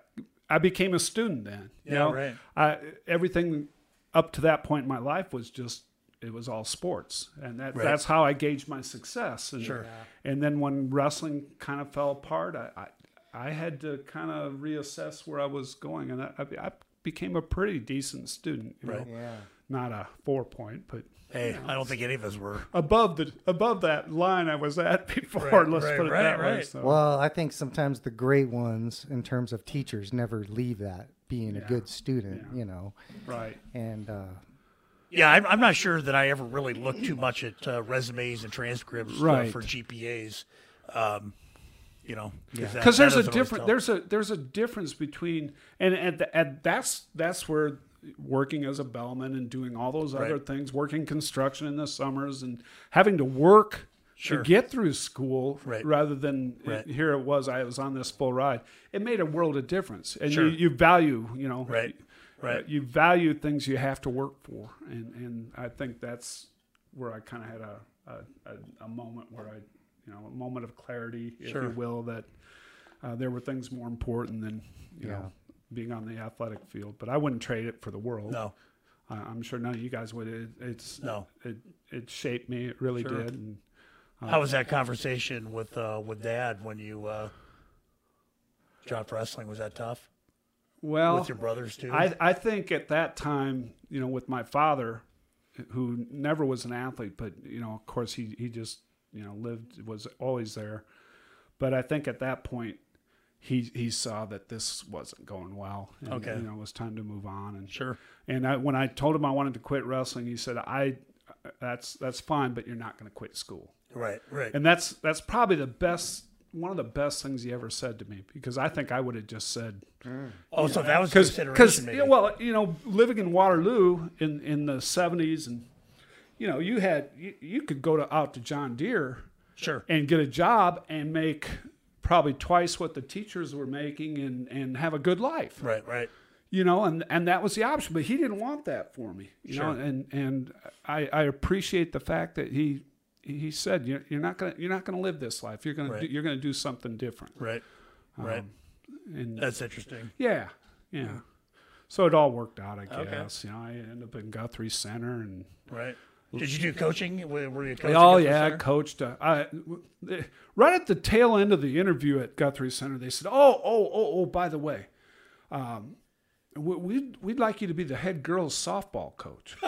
[SPEAKER 3] I became a student then. You
[SPEAKER 1] Yeah,
[SPEAKER 3] know,
[SPEAKER 1] right.
[SPEAKER 3] I everything up to that point in my life was just it was all sports, and that
[SPEAKER 1] Right.
[SPEAKER 3] that's how I gauged my success. And,
[SPEAKER 1] Sure.
[SPEAKER 3] And then when wrestling kind of fell apart, I I, I had to kind of reassess where I was going, and I, I, I became a pretty decent student. You
[SPEAKER 1] Right.
[SPEAKER 3] know?
[SPEAKER 2] Yeah.
[SPEAKER 3] Not a four point, but
[SPEAKER 1] hey, I don't think any of us were.
[SPEAKER 3] above the above that line I was at before.
[SPEAKER 1] Right,
[SPEAKER 3] let's
[SPEAKER 1] right,
[SPEAKER 3] put it
[SPEAKER 1] right,
[SPEAKER 3] that way. So.
[SPEAKER 2] Well, I think sometimes the great ones, in terms of teachers, never leave that being a good student.
[SPEAKER 3] Yeah.
[SPEAKER 2] You know,
[SPEAKER 3] right.
[SPEAKER 2] and uh,
[SPEAKER 1] Yeah, I'm, I'm not sure that I ever really looked too much at uh, resumes and transcripts uh, for GPAs. Um, you know,
[SPEAKER 3] because
[SPEAKER 1] that
[SPEAKER 3] there's a different there's a there's a difference between and and, and that's that's where working as a bellman and doing all those other
[SPEAKER 1] Right.
[SPEAKER 3] things working construction in the summers and having to work
[SPEAKER 1] Sure.
[SPEAKER 3] to get through school
[SPEAKER 1] Right.
[SPEAKER 3] rather than
[SPEAKER 1] Right.
[SPEAKER 3] here it was I was on this full ride it made a world of difference and
[SPEAKER 1] Sure.
[SPEAKER 3] you, you value you know
[SPEAKER 1] Right. Right.
[SPEAKER 3] uh, you value things you have to work for and and I think that's where I kind of had a, a, a, a moment where I you know a moment of clarity if
[SPEAKER 1] Sure.
[SPEAKER 3] you will that uh, there were things more important than you
[SPEAKER 2] Yeah.
[SPEAKER 3] know being on the athletic field but I wouldn't trade it for the world
[SPEAKER 1] No,
[SPEAKER 3] I'm sure none of you guys would it, it's
[SPEAKER 1] no.
[SPEAKER 3] it it shaped me it really
[SPEAKER 1] Sure.
[SPEAKER 3] did and
[SPEAKER 1] How was that conversation with uh, with Dad when you uh, dropped wrestling? Was that tough
[SPEAKER 3] well
[SPEAKER 1] with your brothers too?
[SPEAKER 3] I, I think at that time, you know, with my father, who never was an athlete, but you know, of course, he he just you know lived was always there. But I think at that point, he he saw that this wasn't going well. And,
[SPEAKER 1] Okay.
[SPEAKER 3] you know, it was time to move on. And
[SPEAKER 1] sure.
[SPEAKER 3] and I, when I told him I wanted to quit wrestling, he said, "I that's that's fine, but you're not going to quit school."
[SPEAKER 1] Right. Right.
[SPEAKER 3] And that's that's probably the best. One of the best things he ever said to me because I think I would have just said, mm.
[SPEAKER 1] oh, so that was a
[SPEAKER 3] because
[SPEAKER 1] consideration. maybe.
[SPEAKER 3] yeah, well you know living in Waterloo in in the seventies and you know you had you, you could go to out to John Deere
[SPEAKER 1] sure.
[SPEAKER 3] and get a job and make probably twice what the teachers were making and and have a good life
[SPEAKER 1] Right. Right.
[SPEAKER 3] you know, and and that was the option. But he didn't want that for me, you
[SPEAKER 1] Sure.
[SPEAKER 3] know, and and I, I appreciate the fact that he he said you're, you're not gonna you're not gonna live this life. You're gonna
[SPEAKER 1] Right.
[SPEAKER 3] do, you're gonna do something different.
[SPEAKER 1] Right. Right.
[SPEAKER 3] Um, And
[SPEAKER 1] That's interesting.
[SPEAKER 3] yeah, yeah. So it all worked out, I
[SPEAKER 1] Okay.
[SPEAKER 3] guess. You know, I ended up in Guthrie Center and.
[SPEAKER 1] Right. Did you do coaching? Were you coaching?
[SPEAKER 3] Oh yeah, I coached. Uh, I, right at the tail end of the interview at Guthrie Center, they said, "Oh, oh, oh, oh. By the way, um, we, we'd we'd like you to be the head girls softball coach."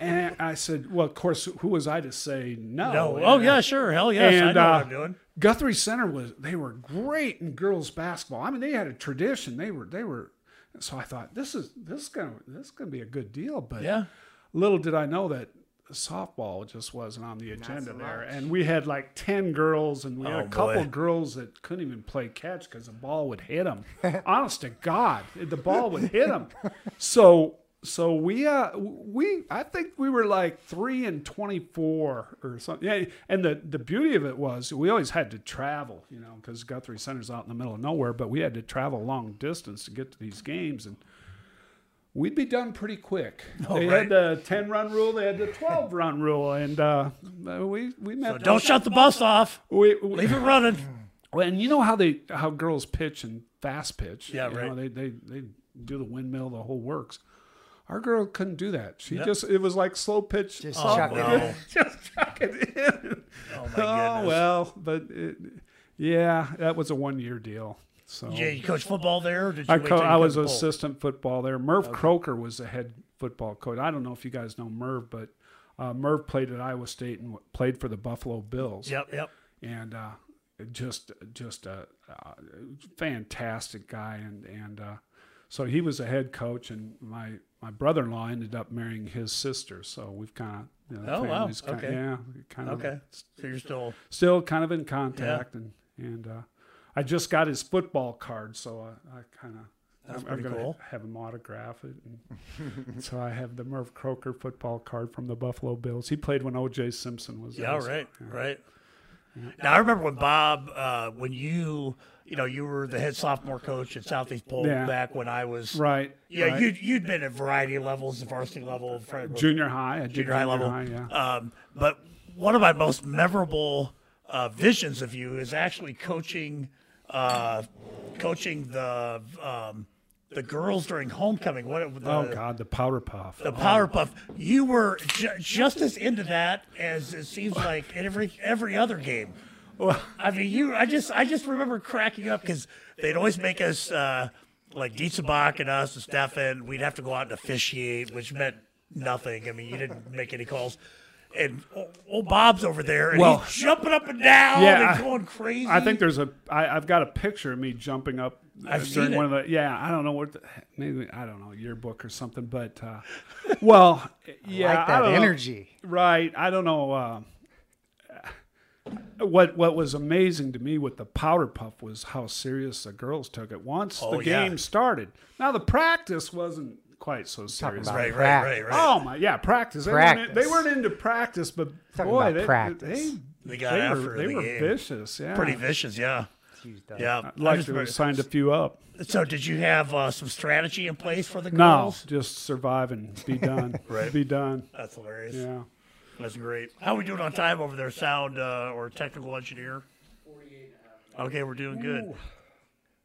[SPEAKER 3] and I said, "Well, of course, who was I to say no?"
[SPEAKER 1] No. Oh yeah, sure. Hell yes. I know
[SPEAKER 3] uh,
[SPEAKER 1] what I'm doing.
[SPEAKER 3] Guthrie Center was they were great in girls basketball. I mean, they had a tradition. They were they were. So I thought this is this is gonna this is gonna be a good deal. But
[SPEAKER 1] Yeah.
[SPEAKER 3] little did I know that softball just wasn't on the agenda there. And we had like 10 girls, and we had
[SPEAKER 1] Oh,
[SPEAKER 3] a couple girls that couldn't even play catch because the ball would hit them. Honest to God, the ball would hit them. So. So we uh we I think we were like three and twenty four or something. Yeah, and the the beauty of it was we always had to travel, you know, because Guthrie Center's out in the middle of nowhere. But we had to travel long distance to get to these games, and we'd be done pretty quick. they
[SPEAKER 1] right.
[SPEAKER 3] had the ten run rule, they had the twelve run rule, and uh, we we met.
[SPEAKER 1] So don't shut the bus off.
[SPEAKER 3] we, we,
[SPEAKER 1] Leave it running.
[SPEAKER 3] well, and you know how they how girls pitch and fast pitch.
[SPEAKER 1] Yeah,
[SPEAKER 3] you
[SPEAKER 1] right.
[SPEAKER 3] Know, they they they do the windmill, the whole works. Our girl couldn't do that. She
[SPEAKER 1] Yep.
[SPEAKER 3] just it was like slow pitch.
[SPEAKER 2] Just
[SPEAKER 1] Oh,
[SPEAKER 2] chuck it in.
[SPEAKER 3] just chuck it in.
[SPEAKER 1] Oh my goodness.
[SPEAKER 3] Oh well, but it, yeah, that was a one year deal. So
[SPEAKER 1] Yeah, you coach football there? Or did you
[SPEAKER 3] I, co- I was
[SPEAKER 1] coached
[SPEAKER 3] an
[SPEAKER 1] both?
[SPEAKER 3] assistant football there. Merv Krakau was the head football coach. I don't know if you guys know Merv, but uh, Merv played at Iowa State and played for the Buffalo Bills.
[SPEAKER 1] Yep, yep.
[SPEAKER 3] And uh, just just a, uh fantastic guy. And and uh, so he was a head coach, and my my brother in law ended up marrying his sister. So we've kind of you know,
[SPEAKER 1] Oh, wow.
[SPEAKER 3] kind
[SPEAKER 1] Okay.
[SPEAKER 3] yeah, kind of
[SPEAKER 1] Okay. So you're still
[SPEAKER 3] still kind of in contact and and uh, I just got his football card, so I, I kind of I'm, I'm gonna
[SPEAKER 1] cool.
[SPEAKER 3] have him autograph it. And so I have the Merv Krakau football card from the Buffalo Bills. He played when O.J. Simpson was
[SPEAKER 1] Yeah,
[SPEAKER 3] there. so-
[SPEAKER 1] right, right. Now I remember when Bob, uh, when you, you know, you were the head sophomore coach at Southeast Polk
[SPEAKER 3] Yeah.
[SPEAKER 1] back when I was.
[SPEAKER 3] Right.
[SPEAKER 1] Yeah,
[SPEAKER 3] right.
[SPEAKER 1] you'd you'd been at variety of levels, the varsity level,
[SPEAKER 3] junior high. Did
[SPEAKER 1] junior high level.
[SPEAKER 3] yeah.
[SPEAKER 1] Um, but one of my most memorable uh, visions of you is actually coaching, uh, coaching the um, the girls during homecoming. What the,
[SPEAKER 3] oh God, the powder puff.
[SPEAKER 1] the powder puff. You were ju- just as into that as it seems like in every every other game.
[SPEAKER 3] Well,
[SPEAKER 1] I mean, you. I just I just remember cracking up because they'd always make us uh, like Dietzebach and us and Stefan. We'd have to go out and officiate, which meant nothing. I mean, you didn't make any calls. And old, Bob's over there, and
[SPEAKER 3] Well,
[SPEAKER 1] he's jumping up and down
[SPEAKER 3] yeah,
[SPEAKER 1] and
[SPEAKER 3] I-
[SPEAKER 1] going crazy.
[SPEAKER 3] I think there's a. I, I've got a picture of me jumping up
[SPEAKER 1] I've
[SPEAKER 3] during
[SPEAKER 1] seen
[SPEAKER 3] one of the. Yeah, I don't know what. The, maybe I don't know yearbook or something, but uh, well, yeah,
[SPEAKER 2] like
[SPEAKER 3] I
[SPEAKER 2] that
[SPEAKER 3] don't know.
[SPEAKER 2] energy.
[SPEAKER 3] Right. I don't know. Uh, what What was amazing to me with the powder puff was how serious the girls took it. Once
[SPEAKER 1] Oh,
[SPEAKER 3] the
[SPEAKER 1] yeah.
[SPEAKER 3] game started, now the practice wasn't quite so serious.
[SPEAKER 2] about
[SPEAKER 1] right, right, right, right.
[SPEAKER 3] Oh my, yeah, practice. They, Weren't, in- they weren't into practice, but
[SPEAKER 2] Talking
[SPEAKER 3] boy,
[SPEAKER 2] about
[SPEAKER 3] they,
[SPEAKER 2] practice.
[SPEAKER 3] they
[SPEAKER 1] They got
[SPEAKER 3] they
[SPEAKER 1] after
[SPEAKER 3] were,
[SPEAKER 1] it
[SPEAKER 3] they
[SPEAKER 1] in the
[SPEAKER 3] were vicious. Yeah,
[SPEAKER 1] Pretty vicious, yeah,
[SPEAKER 2] Used up.
[SPEAKER 1] yeah.
[SPEAKER 3] I'd like
[SPEAKER 1] I just
[SPEAKER 3] to have signed a few up.
[SPEAKER 1] So, did you have uh, some strategy in place for the
[SPEAKER 3] No, just survive and be done.
[SPEAKER 1] Right.
[SPEAKER 3] Be done.
[SPEAKER 1] That's hilarious.
[SPEAKER 3] Yeah.
[SPEAKER 1] That's great. How are we doing on time over there, sound uh, or technical engineer? Okay, we're doing good.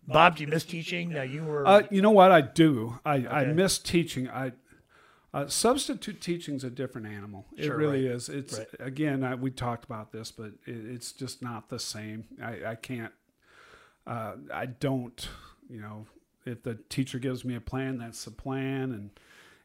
[SPEAKER 1] Bob, do you miss teaching? Now you were.
[SPEAKER 3] Uh, you know what I do? I, I miss teaching. I uh, substitute teaching's a different animal. It
[SPEAKER 1] Sure,
[SPEAKER 3] really
[SPEAKER 1] right.
[SPEAKER 3] is. It's
[SPEAKER 1] Right.
[SPEAKER 3] again, I, we talked about this, but it, it's just not the same. I, I can't. Uh, I don't. You know, if the teacher gives me a plan, that's the plan, and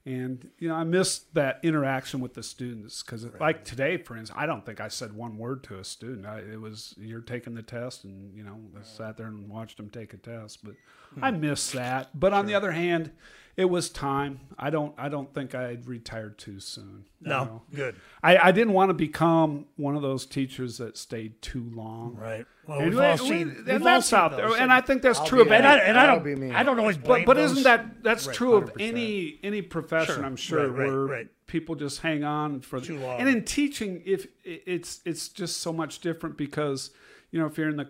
[SPEAKER 3] and you know, I miss that interaction with the students because, like today, for instance, I don't think I said one word to a student. I, it was you're taking the test, and you know, I sat there and watched them take a test. But I miss that. But on the other hand, it was time. I don't. I don't think I'd retired too soon.
[SPEAKER 1] no,
[SPEAKER 3] know.
[SPEAKER 1] good.
[SPEAKER 3] I, I didn't want to become one of those teachers that stayed too long.
[SPEAKER 1] Right. Well,
[SPEAKER 3] And,
[SPEAKER 1] we've all
[SPEAKER 3] we-
[SPEAKER 1] seen.
[SPEAKER 3] we-
[SPEAKER 1] we've
[SPEAKER 3] and
[SPEAKER 1] all
[SPEAKER 3] that's
[SPEAKER 1] seen
[SPEAKER 3] out there, and I think that's
[SPEAKER 2] I'll
[SPEAKER 3] true
[SPEAKER 2] be
[SPEAKER 3] of any.
[SPEAKER 1] and I, and I don't.
[SPEAKER 2] be me.
[SPEAKER 1] I don't always blame.
[SPEAKER 3] But, but
[SPEAKER 1] those.
[SPEAKER 3] isn't that that's
[SPEAKER 2] Right,
[SPEAKER 3] true of
[SPEAKER 2] 100%.
[SPEAKER 3] any any profession?
[SPEAKER 1] Sure.
[SPEAKER 3] I'm sure
[SPEAKER 1] Right, right,
[SPEAKER 3] where
[SPEAKER 1] right.
[SPEAKER 3] people just hang on for
[SPEAKER 1] Too long.
[SPEAKER 3] And in teaching, if it's it's just so much different because you know if you're in the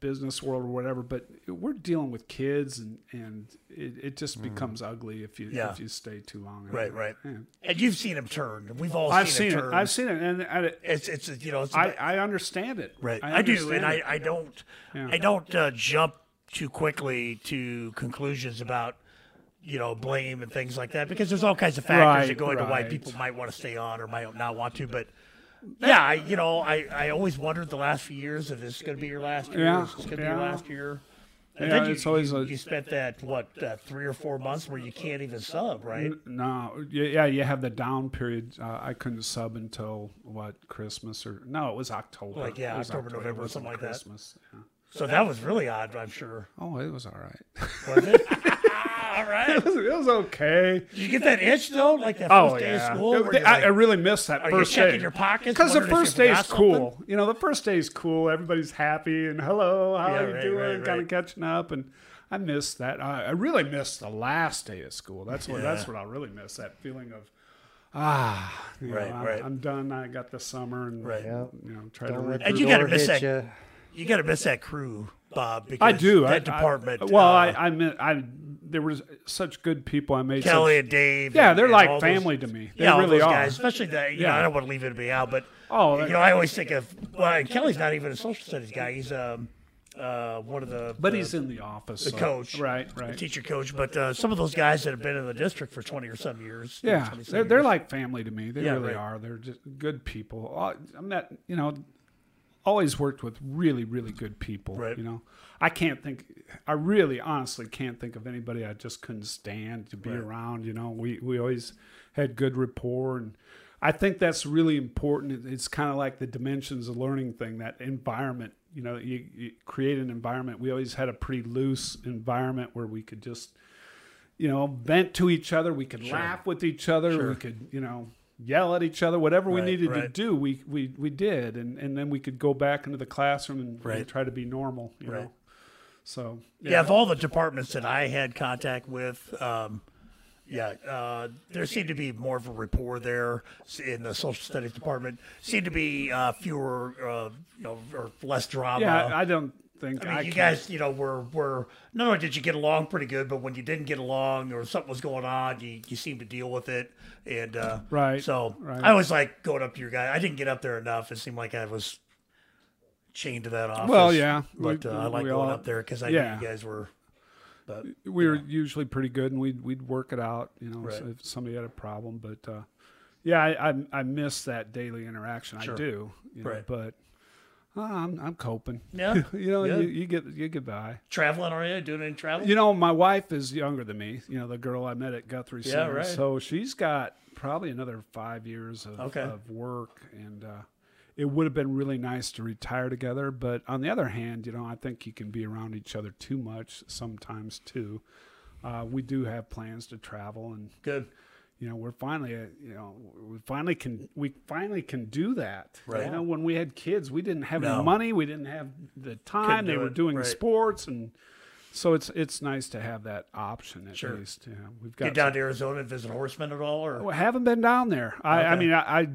[SPEAKER 3] business world or whatever, but we're dealing with kids, and and it, it just becomes ugly if you
[SPEAKER 1] Mm. Yeah.
[SPEAKER 3] if you stay too long.
[SPEAKER 1] Right, right. And you've seen him turn. We've all
[SPEAKER 3] I've
[SPEAKER 1] seen,
[SPEAKER 3] seen it.
[SPEAKER 1] turn.
[SPEAKER 3] I've seen it, and I,
[SPEAKER 1] it's it's you know it's
[SPEAKER 3] I, I understand it.
[SPEAKER 1] right.
[SPEAKER 3] I,
[SPEAKER 1] I, do, and I. I don't
[SPEAKER 3] Yeah.
[SPEAKER 1] I don't uh, jump too quickly to conclusions about you know blame and things like that because there's all kinds of factors
[SPEAKER 3] Right,
[SPEAKER 1] that go into why people might want to stay on or might not want to, but. Yeah, I, you know, I, I always wondered the last few years if this is going to be your last year.
[SPEAKER 3] Yeah,
[SPEAKER 1] Is this going to be your last year? And
[SPEAKER 3] Yeah,
[SPEAKER 1] then you,
[SPEAKER 3] it's always
[SPEAKER 1] you,
[SPEAKER 3] a-
[SPEAKER 1] you spent that what uh, three or four months where you can't even sub, right?
[SPEAKER 3] No, yeah, yeah, you have the down period. Uh, I couldn't sub until what Christmas or no, it was October.
[SPEAKER 1] Like, yeah,
[SPEAKER 3] was
[SPEAKER 1] October, November, something like that.
[SPEAKER 3] Christmas. Yeah.
[SPEAKER 1] So that was really odd, I'm sure.
[SPEAKER 3] Oh, it was all right.
[SPEAKER 1] Was it? All right.
[SPEAKER 3] it, was, it was okay.
[SPEAKER 1] Did you get that itch though, like that first
[SPEAKER 3] Oh
[SPEAKER 1] day
[SPEAKER 3] yeah,
[SPEAKER 1] of school?
[SPEAKER 3] It-
[SPEAKER 1] where you're
[SPEAKER 3] I,
[SPEAKER 1] like,
[SPEAKER 3] I really missed that
[SPEAKER 1] are you
[SPEAKER 3] first
[SPEAKER 1] checking
[SPEAKER 3] day
[SPEAKER 1] your pockets?
[SPEAKER 3] because the first
[SPEAKER 1] you
[SPEAKER 3] day is
[SPEAKER 1] forgot something?
[SPEAKER 3] cool. You know, the first day is cool. Everybody's happy and hello, how
[SPEAKER 1] Yeah,
[SPEAKER 3] are you
[SPEAKER 1] right,
[SPEAKER 3] doing?
[SPEAKER 1] right,
[SPEAKER 3] kind of catching up, and I missed that. I, I really missed the last day of school. That's what that's what I really miss. That feeling of ah, you know,
[SPEAKER 1] Right,
[SPEAKER 3] I'm,
[SPEAKER 1] right.
[SPEAKER 3] I'm done. I got the summer and
[SPEAKER 1] Right.
[SPEAKER 3] You know try
[SPEAKER 2] Don't
[SPEAKER 3] to.
[SPEAKER 2] let
[SPEAKER 1] And you gotta miss that-
[SPEAKER 2] ya.
[SPEAKER 1] You got to miss that crew, Bob. Because
[SPEAKER 3] I do.
[SPEAKER 1] That
[SPEAKER 3] I,
[SPEAKER 1] department.
[SPEAKER 3] I, well,
[SPEAKER 1] uh,
[SPEAKER 3] I I meant I there was such good people. I made
[SPEAKER 1] Kelly
[SPEAKER 3] such,
[SPEAKER 1] and Dave.
[SPEAKER 3] yeah,
[SPEAKER 1] and-
[SPEAKER 3] they're
[SPEAKER 1] and
[SPEAKER 3] like
[SPEAKER 1] all those-
[SPEAKER 3] family to me. They
[SPEAKER 1] yeah, all
[SPEAKER 3] really
[SPEAKER 1] those
[SPEAKER 3] are.
[SPEAKER 1] guys, especially that. You know,
[SPEAKER 3] Yeah.
[SPEAKER 1] I don't want to leave anybody out, but
[SPEAKER 3] Oh,
[SPEAKER 1] you know, I always think of well, Kelly's not even a social studies guy. He's um, uh, one of the
[SPEAKER 3] but
[SPEAKER 1] the-
[SPEAKER 3] he's in the office.
[SPEAKER 1] the
[SPEAKER 3] so-
[SPEAKER 1] coach,
[SPEAKER 3] right?
[SPEAKER 1] the
[SPEAKER 3] Right.
[SPEAKER 1] teacher coach. But uh, some of those guys that have been in the district for twenty or some years,
[SPEAKER 3] Yeah, they're, they're like family to me. They
[SPEAKER 1] Yeah,
[SPEAKER 3] really
[SPEAKER 1] right.
[SPEAKER 3] are. They're just good people. Uh, I met, you know, always worked with really, really good people.
[SPEAKER 1] Right.
[SPEAKER 3] You know, I can't think. I really, honestly, can't think of anybody I just couldn't stand to be
[SPEAKER 1] Right.
[SPEAKER 3] around. You know, we we always had good rapport, and I think that's really important. It's kind of like the dimensions of learning thing. That environment. You know, you, you create an environment. We always had a pretty loose environment where we could just you know, vent to each other. We could laugh with each other.
[SPEAKER 1] Sure.
[SPEAKER 3] We could, you know, yell at each other. Whatever we
[SPEAKER 1] Right,
[SPEAKER 3] needed to do, we, we, we did. And, and then we could go back into the classroom and, and try to be normal, you
[SPEAKER 1] Right.
[SPEAKER 3] know. So,
[SPEAKER 1] Yeah, of all the departments that I had contact with, um, yeah, uh, there seemed to be more of a rapport there in the social studies department. Seemed to be uh, fewer, uh, you know, or less drama.
[SPEAKER 3] yeah, I don't think
[SPEAKER 1] I mean,
[SPEAKER 3] I
[SPEAKER 1] you guys, you know, were were not only did you get along pretty good, but when you didn't get along or something was going on, you, you seemed to deal with it. And uh,
[SPEAKER 3] Right,
[SPEAKER 1] so
[SPEAKER 3] right.
[SPEAKER 1] I always like going up to your guy. I didn't get up there enough. It seemed like I was chained to that office.
[SPEAKER 3] Well, yeah,
[SPEAKER 1] but
[SPEAKER 3] we-
[SPEAKER 1] uh, I like going
[SPEAKER 3] all-
[SPEAKER 1] up there because I
[SPEAKER 3] yeah.
[SPEAKER 1] knew you guys were. But
[SPEAKER 3] we were usually pretty good and we'd, we'd work it out, you know,
[SPEAKER 1] Right.
[SPEAKER 3] so if somebody had a problem. But, uh, yeah, I, I, I miss that daily interaction.
[SPEAKER 1] Sure.
[SPEAKER 3] I do, you know,
[SPEAKER 1] Right.
[SPEAKER 3] but uh, I'm, I'm coping.
[SPEAKER 1] Yeah,
[SPEAKER 3] you know,
[SPEAKER 1] Yeah.
[SPEAKER 3] you, you get, you get by.
[SPEAKER 1] traveling are you doing any travel?
[SPEAKER 3] You know, my wife is younger than me. You know, the girl I met at Guthrie
[SPEAKER 1] Yeah,
[SPEAKER 3] Center.
[SPEAKER 1] right.
[SPEAKER 3] So she's got probably another five years of,
[SPEAKER 1] Okay.
[SPEAKER 3] of work, and uh, it would have been really nice to retire together. But on the other hand, you know, I think you can be around each other too much sometimes too. Uh, we do have plans to travel, and
[SPEAKER 1] Good.
[SPEAKER 3] you know, we're finally, uh, you know, we finally can we finally can do that.
[SPEAKER 1] Right.
[SPEAKER 3] You know, when we had kids, we didn't have
[SPEAKER 1] No.
[SPEAKER 3] any money, we didn't have the time. They were
[SPEAKER 1] it,
[SPEAKER 3] doing
[SPEAKER 1] right.
[SPEAKER 3] sports, and so it's it's nice to have that option at
[SPEAKER 1] Sure.
[SPEAKER 3] least. Yeah, we've got.
[SPEAKER 1] Get down
[SPEAKER 3] some-
[SPEAKER 1] to Arizona and visit Horsemen at all, or
[SPEAKER 3] I haven't been down there. I, I mean, I, I, uh,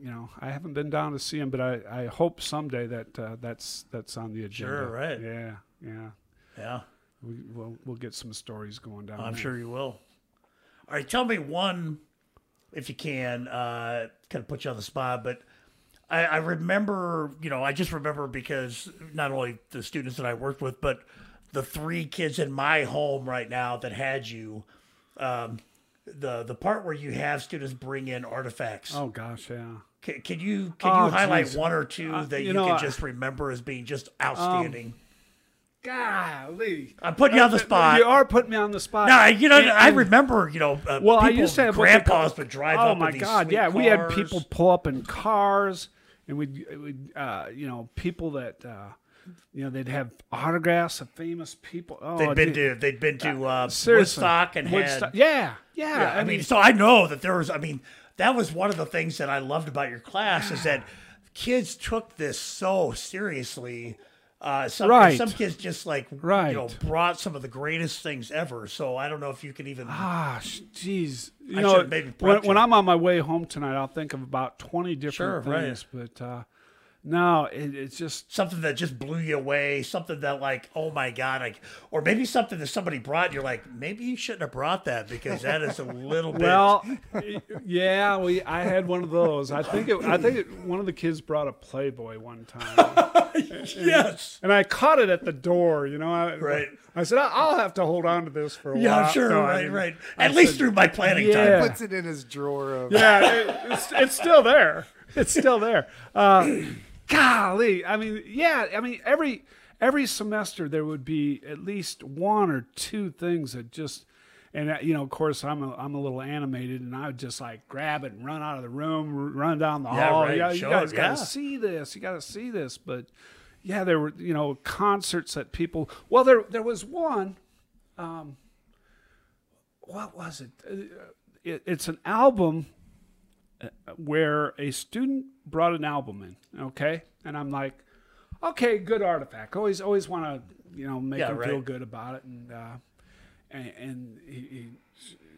[SPEAKER 3] you know, I haven't been down to see him, but I, I hope someday that uh, that's that's on the agenda.
[SPEAKER 1] Sure, right.
[SPEAKER 3] Yeah, yeah.
[SPEAKER 1] yeah.
[SPEAKER 3] We, we'll we'll get some stories going down.
[SPEAKER 1] I'm
[SPEAKER 3] there.
[SPEAKER 1] sure you will. All right, tell me one, if you can, uh, kind of put you on the spot, but I, I remember, you know, I just remember because not only the students that I worked with, but the three kids in my home right now that had you, um, the the part where you have students bring in artifacts.
[SPEAKER 3] Oh gosh, yeah.
[SPEAKER 1] Can, can you can
[SPEAKER 3] Oh,
[SPEAKER 1] you highlight
[SPEAKER 3] geez.
[SPEAKER 1] one or two
[SPEAKER 3] Uh,
[SPEAKER 1] that
[SPEAKER 3] you know,
[SPEAKER 1] can just remember as being just outstanding?
[SPEAKER 3] Golly.
[SPEAKER 1] I'm putting you on the spot.
[SPEAKER 3] You are putting me on the spot.
[SPEAKER 1] No, you know,
[SPEAKER 3] And-
[SPEAKER 1] I remember, you know, uh,
[SPEAKER 3] Well, I
[SPEAKER 1] people,
[SPEAKER 3] used to have
[SPEAKER 1] grandpas would drive
[SPEAKER 3] Oh
[SPEAKER 1] up.
[SPEAKER 3] my
[SPEAKER 1] in these
[SPEAKER 3] God! Yeah, we had people pull up in cars, and we'd, we'd uh, you know, people that, uh, you know, they'd have autographs of famous people. Oh,
[SPEAKER 1] They'd been
[SPEAKER 3] dude,
[SPEAKER 1] to they'd been to uh,
[SPEAKER 3] seriously.
[SPEAKER 1] Woodstock and
[SPEAKER 3] Woodstock-
[SPEAKER 1] had.
[SPEAKER 3] Yeah, yeah.
[SPEAKER 1] Yeah, I, mean, so I know that there was. I mean, that was one of the things that I loved about your class is that kids took this so seriously. Uh, some
[SPEAKER 3] Right.
[SPEAKER 1] some kids just like
[SPEAKER 3] Right.
[SPEAKER 1] you know brought some of the greatest things ever. So I don't know if you can even.
[SPEAKER 3] Gosh, jeez. You
[SPEAKER 1] I
[SPEAKER 3] know,
[SPEAKER 1] maybe
[SPEAKER 3] when, when. I'm on my way home tonight, I'll think of about 20 different
[SPEAKER 1] Sure, right.
[SPEAKER 3] things. But uh, No, it, it's just
[SPEAKER 1] Something that just blew you away. Something that like, oh my god, like, or maybe something that somebody brought. And you're like, maybe you shouldn't have brought that because that is a little bit.
[SPEAKER 3] well, yeah. We I had one of those. I think it, I think it, one of the kids brought a Playboy one time,
[SPEAKER 1] yes.
[SPEAKER 3] and I caught it at the door. You know, I,
[SPEAKER 1] Right.
[SPEAKER 3] I said "I- I'll have to hold on to this for a
[SPEAKER 1] Yeah,
[SPEAKER 3] while.
[SPEAKER 1] I'm sure.
[SPEAKER 3] No, I
[SPEAKER 1] right,
[SPEAKER 3] didn't.
[SPEAKER 1] right.
[SPEAKER 3] I
[SPEAKER 1] At least
[SPEAKER 3] said-
[SPEAKER 1] through my planning
[SPEAKER 3] Yeah.
[SPEAKER 1] time.
[SPEAKER 2] Puts it in his drawer of.
[SPEAKER 3] Yeah, it, it's it's still there. It's still there. Uh, golly, I mean, yeah, I mean every every semester there would be at least one or two things that just. And uh, you know, of course, I'm a, I'm a little animated, and I would just like grab it and run out of the room, run down the
[SPEAKER 1] Yeah,
[SPEAKER 3] hall.
[SPEAKER 1] right.
[SPEAKER 3] Yeah, you
[SPEAKER 1] Show
[SPEAKER 3] guys
[SPEAKER 1] it,
[SPEAKER 3] got to see this. You got to see this. But yeah, there were you know concerts that people. Well, there there was one. Um, what was it? Uh, it it's an album where a student brought an album in, okay, and I'm like, okay, good artifact. Always, always want to, you know, make
[SPEAKER 1] Yeah,
[SPEAKER 3] him feel good about it, and uh, and, and he, he,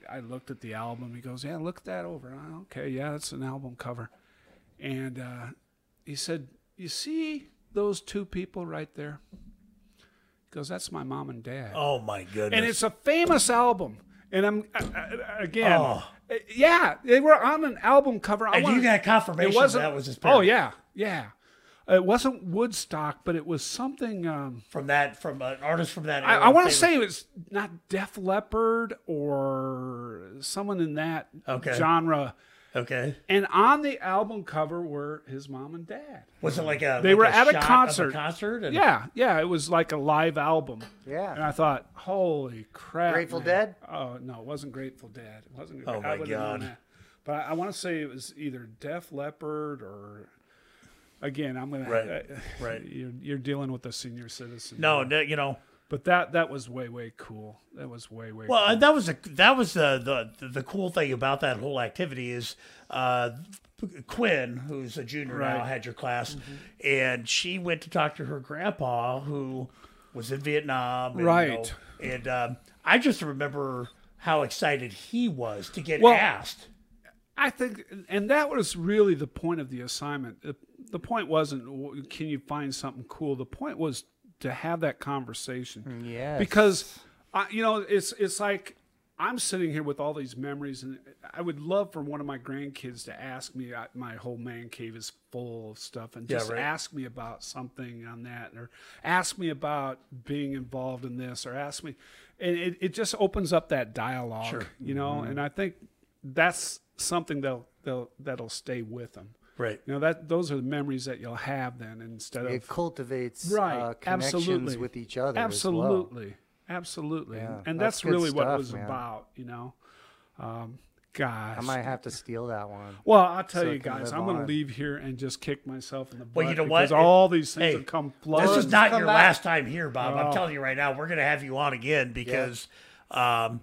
[SPEAKER 3] I looked at the album. He goes, yeah, look that over. "Oh, okay, yeah, that's an album cover, and uh, he said, you see those two people right there? He goes, that's my mom and dad
[SPEAKER 1] Oh my goodness.
[SPEAKER 3] and it's a famous album. And I'm again,
[SPEAKER 1] Oh.
[SPEAKER 3] uh, yeah, they were on an album cover. I
[SPEAKER 1] and
[SPEAKER 3] wanna-
[SPEAKER 1] you got confirmation
[SPEAKER 3] it wasn't.
[SPEAKER 1] that was his
[SPEAKER 3] oh yeah, yeah. It wasn't Woodstock, but it was something. Um,
[SPEAKER 1] From that, from an artist from that.
[SPEAKER 3] I, I want to say it was not Def Leppard or someone in that
[SPEAKER 1] Okay.
[SPEAKER 3] genre.
[SPEAKER 1] Okay.
[SPEAKER 3] And on the album cover were his mom and dad.
[SPEAKER 1] Was it like a?
[SPEAKER 3] They
[SPEAKER 1] like
[SPEAKER 3] were at a
[SPEAKER 1] shot of
[SPEAKER 3] concert.
[SPEAKER 1] concert. And,
[SPEAKER 3] Yeah, yeah, it was like a live album.
[SPEAKER 2] Yeah.
[SPEAKER 3] And I thought, holy crap!
[SPEAKER 2] Grateful
[SPEAKER 3] man.
[SPEAKER 2] Dead?
[SPEAKER 3] Oh no, it wasn't Grateful Dead. It wasn't.
[SPEAKER 1] Oh,
[SPEAKER 3] I
[SPEAKER 1] my
[SPEAKER 3] wouldn't have known
[SPEAKER 1] God.
[SPEAKER 3] But I, I want to say it was either Def Leppard or. Again, I'm gonna.
[SPEAKER 1] Right,
[SPEAKER 3] uh,
[SPEAKER 1] right.
[SPEAKER 3] You're you're dealing with a senior citizen.
[SPEAKER 1] No, no, you know.
[SPEAKER 3] But that that was way way cool. That was way way.
[SPEAKER 1] Well,
[SPEAKER 3] cool.
[SPEAKER 1] that was a that was the the the cool thing about that whole activity is uh, Quinn, who's a junior now,
[SPEAKER 3] Right. Mm-hmm.
[SPEAKER 1] had your class, and she went to talk to her grandpa who was in Vietnam, and, you
[SPEAKER 3] Right.
[SPEAKER 1] know, and um, I just remember how excited he was to get
[SPEAKER 3] Well,
[SPEAKER 1] asked.
[SPEAKER 3] I think, and that was really the point of the assignment. The, the point wasn't can you find something cool. The point was to have that conversation.
[SPEAKER 2] Mm, yes.
[SPEAKER 3] Because, I, you know, it's it's like I'm sitting here with all these memories, and I would love for one of my grandkids to ask me. I, my whole man cave is full of stuff, and
[SPEAKER 1] Yeah,
[SPEAKER 3] just
[SPEAKER 1] right.
[SPEAKER 3] ask me about something on that, or ask me about being involved in this, or ask me, and it, it just opens up that dialogue,
[SPEAKER 1] Sure.
[SPEAKER 3] you know. Mm-hmm. And I think that's something they'll they'll that'll stay with them.
[SPEAKER 1] Right.
[SPEAKER 3] You know that those are the memories that you'll have then instead of
[SPEAKER 2] it cultivates
[SPEAKER 3] right
[SPEAKER 2] uh, connections
[SPEAKER 3] absolutely
[SPEAKER 2] with each other.
[SPEAKER 3] absolutely absolutely
[SPEAKER 2] Yeah,
[SPEAKER 3] and
[SPEAKER 2] that's
[SPEAKER 3] that's,
[SPEAKER 2] good
[SPEAKER 3] really what it was
[SPEAKER 2] man.
[SPEAKER 3] about you know um gosh
[SPEAKER 2] I might have to steal that one.
[SPEAKER 3] well i'll tell
[SPEAKER 2] so
[SPEAKER 3] you guys i'm gonna
[SPEAKER 2] on.
[SPEAKER 3] leave here and just kick myself in the butt
[SPEAKER 1] Well, you know
[SPEAKER 3] because
[SPEAKER 1] what?
[SPEAKER 3] all these things
[SPEAKER 1] Hey,
[SPEAKER 3] have come flooding.
[SPEAKER 1] This is not your
[SPEAKER 2] back.
[SPEAKER 1] last time here, Bob. I'm
[SPEAKER 3] Oh.
[SPEAKER 1] telling you right now, we're going to have you on again because, um,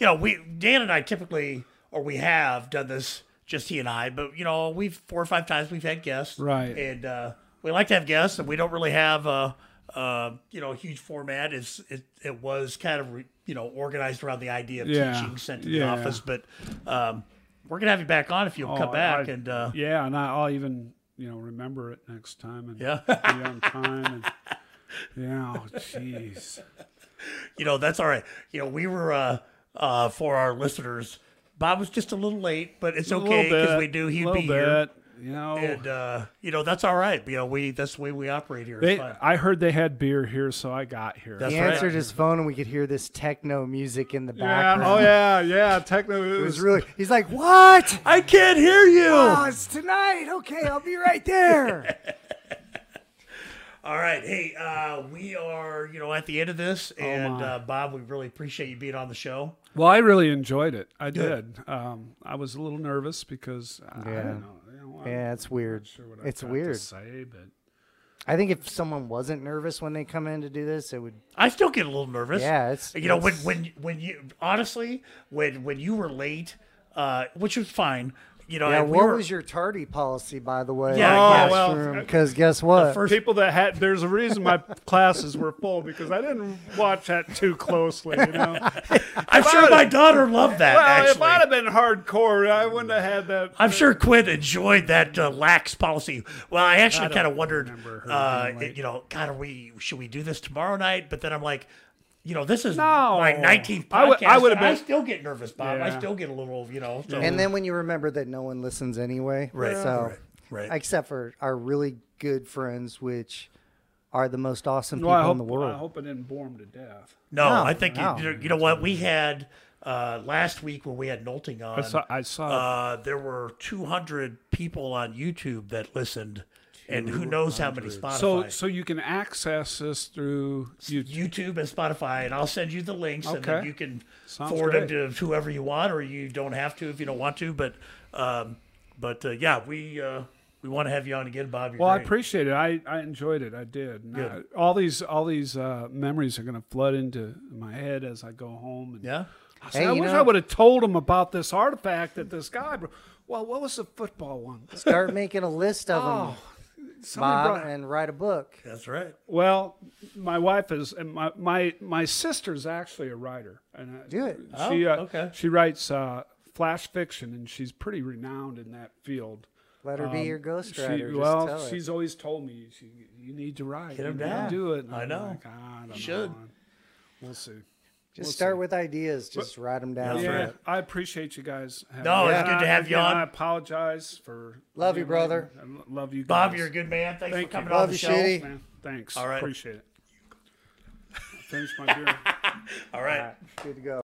[SPEAKER 1] you know, we Dan and I typically, or we have done this just he and I, but you know, we've four or five times we've had guests,
[SPEAKER 3] Right.
[SPEAKER 1] And uh, we like to have guests, and we don't really have a, uh, you know, a huge format. It's it, it was kind of you know organized around the idea of
[SPEAKER 3] Yeah.
[SPEAKER 1] teaching, sent to
[SPEAKER 3] Yeah.
[SPEAKER 1] the office, but um, we're gonna have you back on if you'll come
[SPEAKER 3] Oh,
[SPEAKER 1] back
[SPEAKER 3] I-
[SPEAKER 1] and. Uh,
[SPEAKER 3] yeah and i'll even you know remember it next time and
[SPEAKER 1] Yeah.
[SPEAKER 3] be on time and yeah oh, jeez
[SPEAKER 1] you know that's all right you know we were uh uh for our listeners bob was just a little late but it's
[SPEAKER 3] A
[SPEAKER 1] okay because we knew he'd
[SPEAKER 3] little
[SPEAKER 1] be here
[SPEAKER 3] you know
[SPEAKER 1] and uh you know that's all right you know we that's the way we operate here
[SPEAKER 3] they, i heard they had beer here so i got here
[SPEAKER 1] That's
[SPEAKER 2] he
[SPEAKER 1] right.
[SPEAKER 2] answered his phone and we could hear this techno music in the
[SPEAKER 3] yeah,
[SPEAKER 2] background.
[SPEAKER 3] oh yeah, yeah. Techno
[SPEAKER 2] It was really. He's like, "What?
[SPEAKER 1] i can't hear you
[SPEAKER 2] Oh, it's tonight. Okay, I'll be right there."
[SPEAKER 1] all right hey uh we are you know at the end of this and
[SPEAKER 3] my.
[SPEAKER 1] uh bob we really appreciate you being on the show
[SPEAKER 3] Well, I really enjoyed it. I
[SPEAKER 1] Good.
[SPEAKER 3] did. Um, I was a little nervous because I, I
[SPEAKER 2] Yeah.
[SPEAKER 3] don't know. You know
[SPEAKER 2] yeah, it's
[SPEAKER 3] not
[SPEAKER 2] weird.
[SPEAKER 3] sure what I've
[SPEAKER 2] weird.
[SPEAKER 3] To say, but
[SPEAKER 2] I think if someone wasn't nervous when they come in to do this, it would.
[SPEAKER 1] i still get a little nervous
[SPEAKER 2] Yeah, it's.
[SPEAKER 1] you know when when when you honestly when when you were late uh which was fine you know,
[SPEAKER 2] Yeah,
[SPEAKER 1] and we
[SPEAKER 2] what
[SPEAKER 1] were-
[SPEAKER 2] was your tardy policy, by the way?
[SPEAKER 1] Yeah,
[SPEAKER 3] Oh,
[SPEAKER 1] yes.
[SPEAKER 3] well,
[SPEAKER 2] Because guess what?
[SPEAKER 1] first-
[SPEAKER 3] People that had there's a reason my classes were full because I didn't watch that too closely. You know,
[SPEAKER 1] I'm sure my daughter loved that.
[SPEAKER 3] well,
[SPEAKER 1] actually,
[SPEAKER 3] if I'd have been hardcore, I wouldn't have had that.
[SPEAKER 1] I'm sure Quinn enjoyed that uh, lax policy. Well, I actually kind of wondered, uh, you know, God, are we should we do this tomorrow night? But then I'm like, you know, this is
[SPEAKER 3] No.
[SPEAKER 1] my 19th podcast.
[SPEAKER 3] I would- I would have
[SPEAKER 1] and I still get nervous, Bob. I still get a little, you know. So.
[SPEAKER 2] and then when you remember that no one listens anyway,
[SPEAKER 1] Right,
[SPEAKER 2] So,
[SPEAKER 1] right, right.
[SPEAKER 2] except for our really good friends, which are the most awesome
[SPEAKER 3] Well,
[SPEAKER 2] people
[SPEAKER 3] hope,
[SPEAKER 2] in the world.
[SPEAKER 3] I hope it didn't bore him to death.
[SPEAKER 1] no,
[SPEAKER 2] No,
[SPEAKER 1] I think
[SPEAKER 2] no.
[SPEAKER 1] You, you, know, you know what we had uh, last week when we had Nolting on.
[SPEAKER 3] I saw. I saw.
[SPEAKER 1] uh, there were 200 people on YouTube that listened, and who knows how many Spotify.
[SPEAKER 3] so so you can access this through YouTube.
[SPEAKER 1] YouTube and Spotify, and I'll send you the links, and then you can
[SPEAKER 3] Sounds
[SPEAKER 1] forward
[SPEAKER 3] great.
[SPEAKER 1] them to whoever you want, or you don't have to if you don't want to. But, um, but uh, yeah, we uh, we want to have you on again, Bob. You're
[SPEAKER 3] Well, I appreciate it. I, I enjoyed it. I did.
[SPEAKER 1] Good.
[SPEAKER 3] I- all these all these uh, memories are going to flood into my head as I go home. And
[SPEAKER 1] yeah.
[SPEAKER 3] I, said,
[SPEAKER 2] Hey,
[SPEAKER 3] I wish
[SPEAKER 2] know-
[SPEAKER 3] I would have told him about this artifact that this guy. Well, what was the football one?
[SPEAKER 2] Start making a list of
[SPEAKER 3] Oh,
[SPEAKER 2] them,
[SPEAKER 3] somebody
[SPEAKER 2] Bob,
[SPEAKER 3] brought-
[SPEAKER 2] and write a book.
[SPEAKER 1] That's right.
[SPEAKER 3] Well, my wife is, and my my my sister's actually a writer, and
[SPEAKER 2] Do it.
[SPEAKER 3] She
[SPEAKER 1] Oh,
[SPEAKER 3] uh,
[SPEAKER 1] okay.
[SPEAKER 3] She writes uh, flash fiction, and she's pretty renowned in that field.
[SPEAKER 2] Let her be
[SPEAKER 3] Um,
[SPEAKER 2] your ghostwriter.
[SPEAKER 3] She, well,
[SPEAKER 2] tell her.
[SPEAKER 3] she's always told me she, you need to write.
[SPEAKER 1] Get
[SPEAKER 3] you
[SPEAKER 1] 'em
[SPEAKER 3] need to
[SPEAKER 1] down.
[SPEAKER 3] do it. And
[SPEAKER 1] I know.
[SPEAKER 3] like, "Ah, I don't
[SPEAKER 1] should.
[SPEAKER 3] know." We'll see.
[SPEAKER 2] Just
[SPEAKER 3] we'll
[SPEAKER 2] start
[SPEAKER 3] see.
[SPEAKER 2] with ideas. Just write them down.
[SPEAKER 3] Yeah,
[SPEAKER 1] right.
[SPEAKER 3] I appreciate you guys.
[SPEAKER 1] No,
[SPEAKER 3] me.
[SPEAKER 1] it's good to have you on.
[SPEAKER 3] I apologize for.
[SPEAKER 2] Love you, brother.
[SPEAKER 3] I love you,
[SPEAKER 1] Bob, you're a good man. Thanks
[SPEAKER 3] Thank
[SPEAKER 1] for
[SPEAKER 3] you.
[SPEAKER 1] coming
[SPEAKER 2] Love
[SPEAKER 1] on the
[SPEAKER 2] you,
[SPEAKER 1] show.
[SPEAKER 2] Shitty.
[SPEAKER 3] Man, thanks.
[SPEAKER 1] All right.
[SPEAKER 3] Appreciate it. Finish my beer.
[SPEAKER 1] All right.
[SPEAKER 2] Good to go.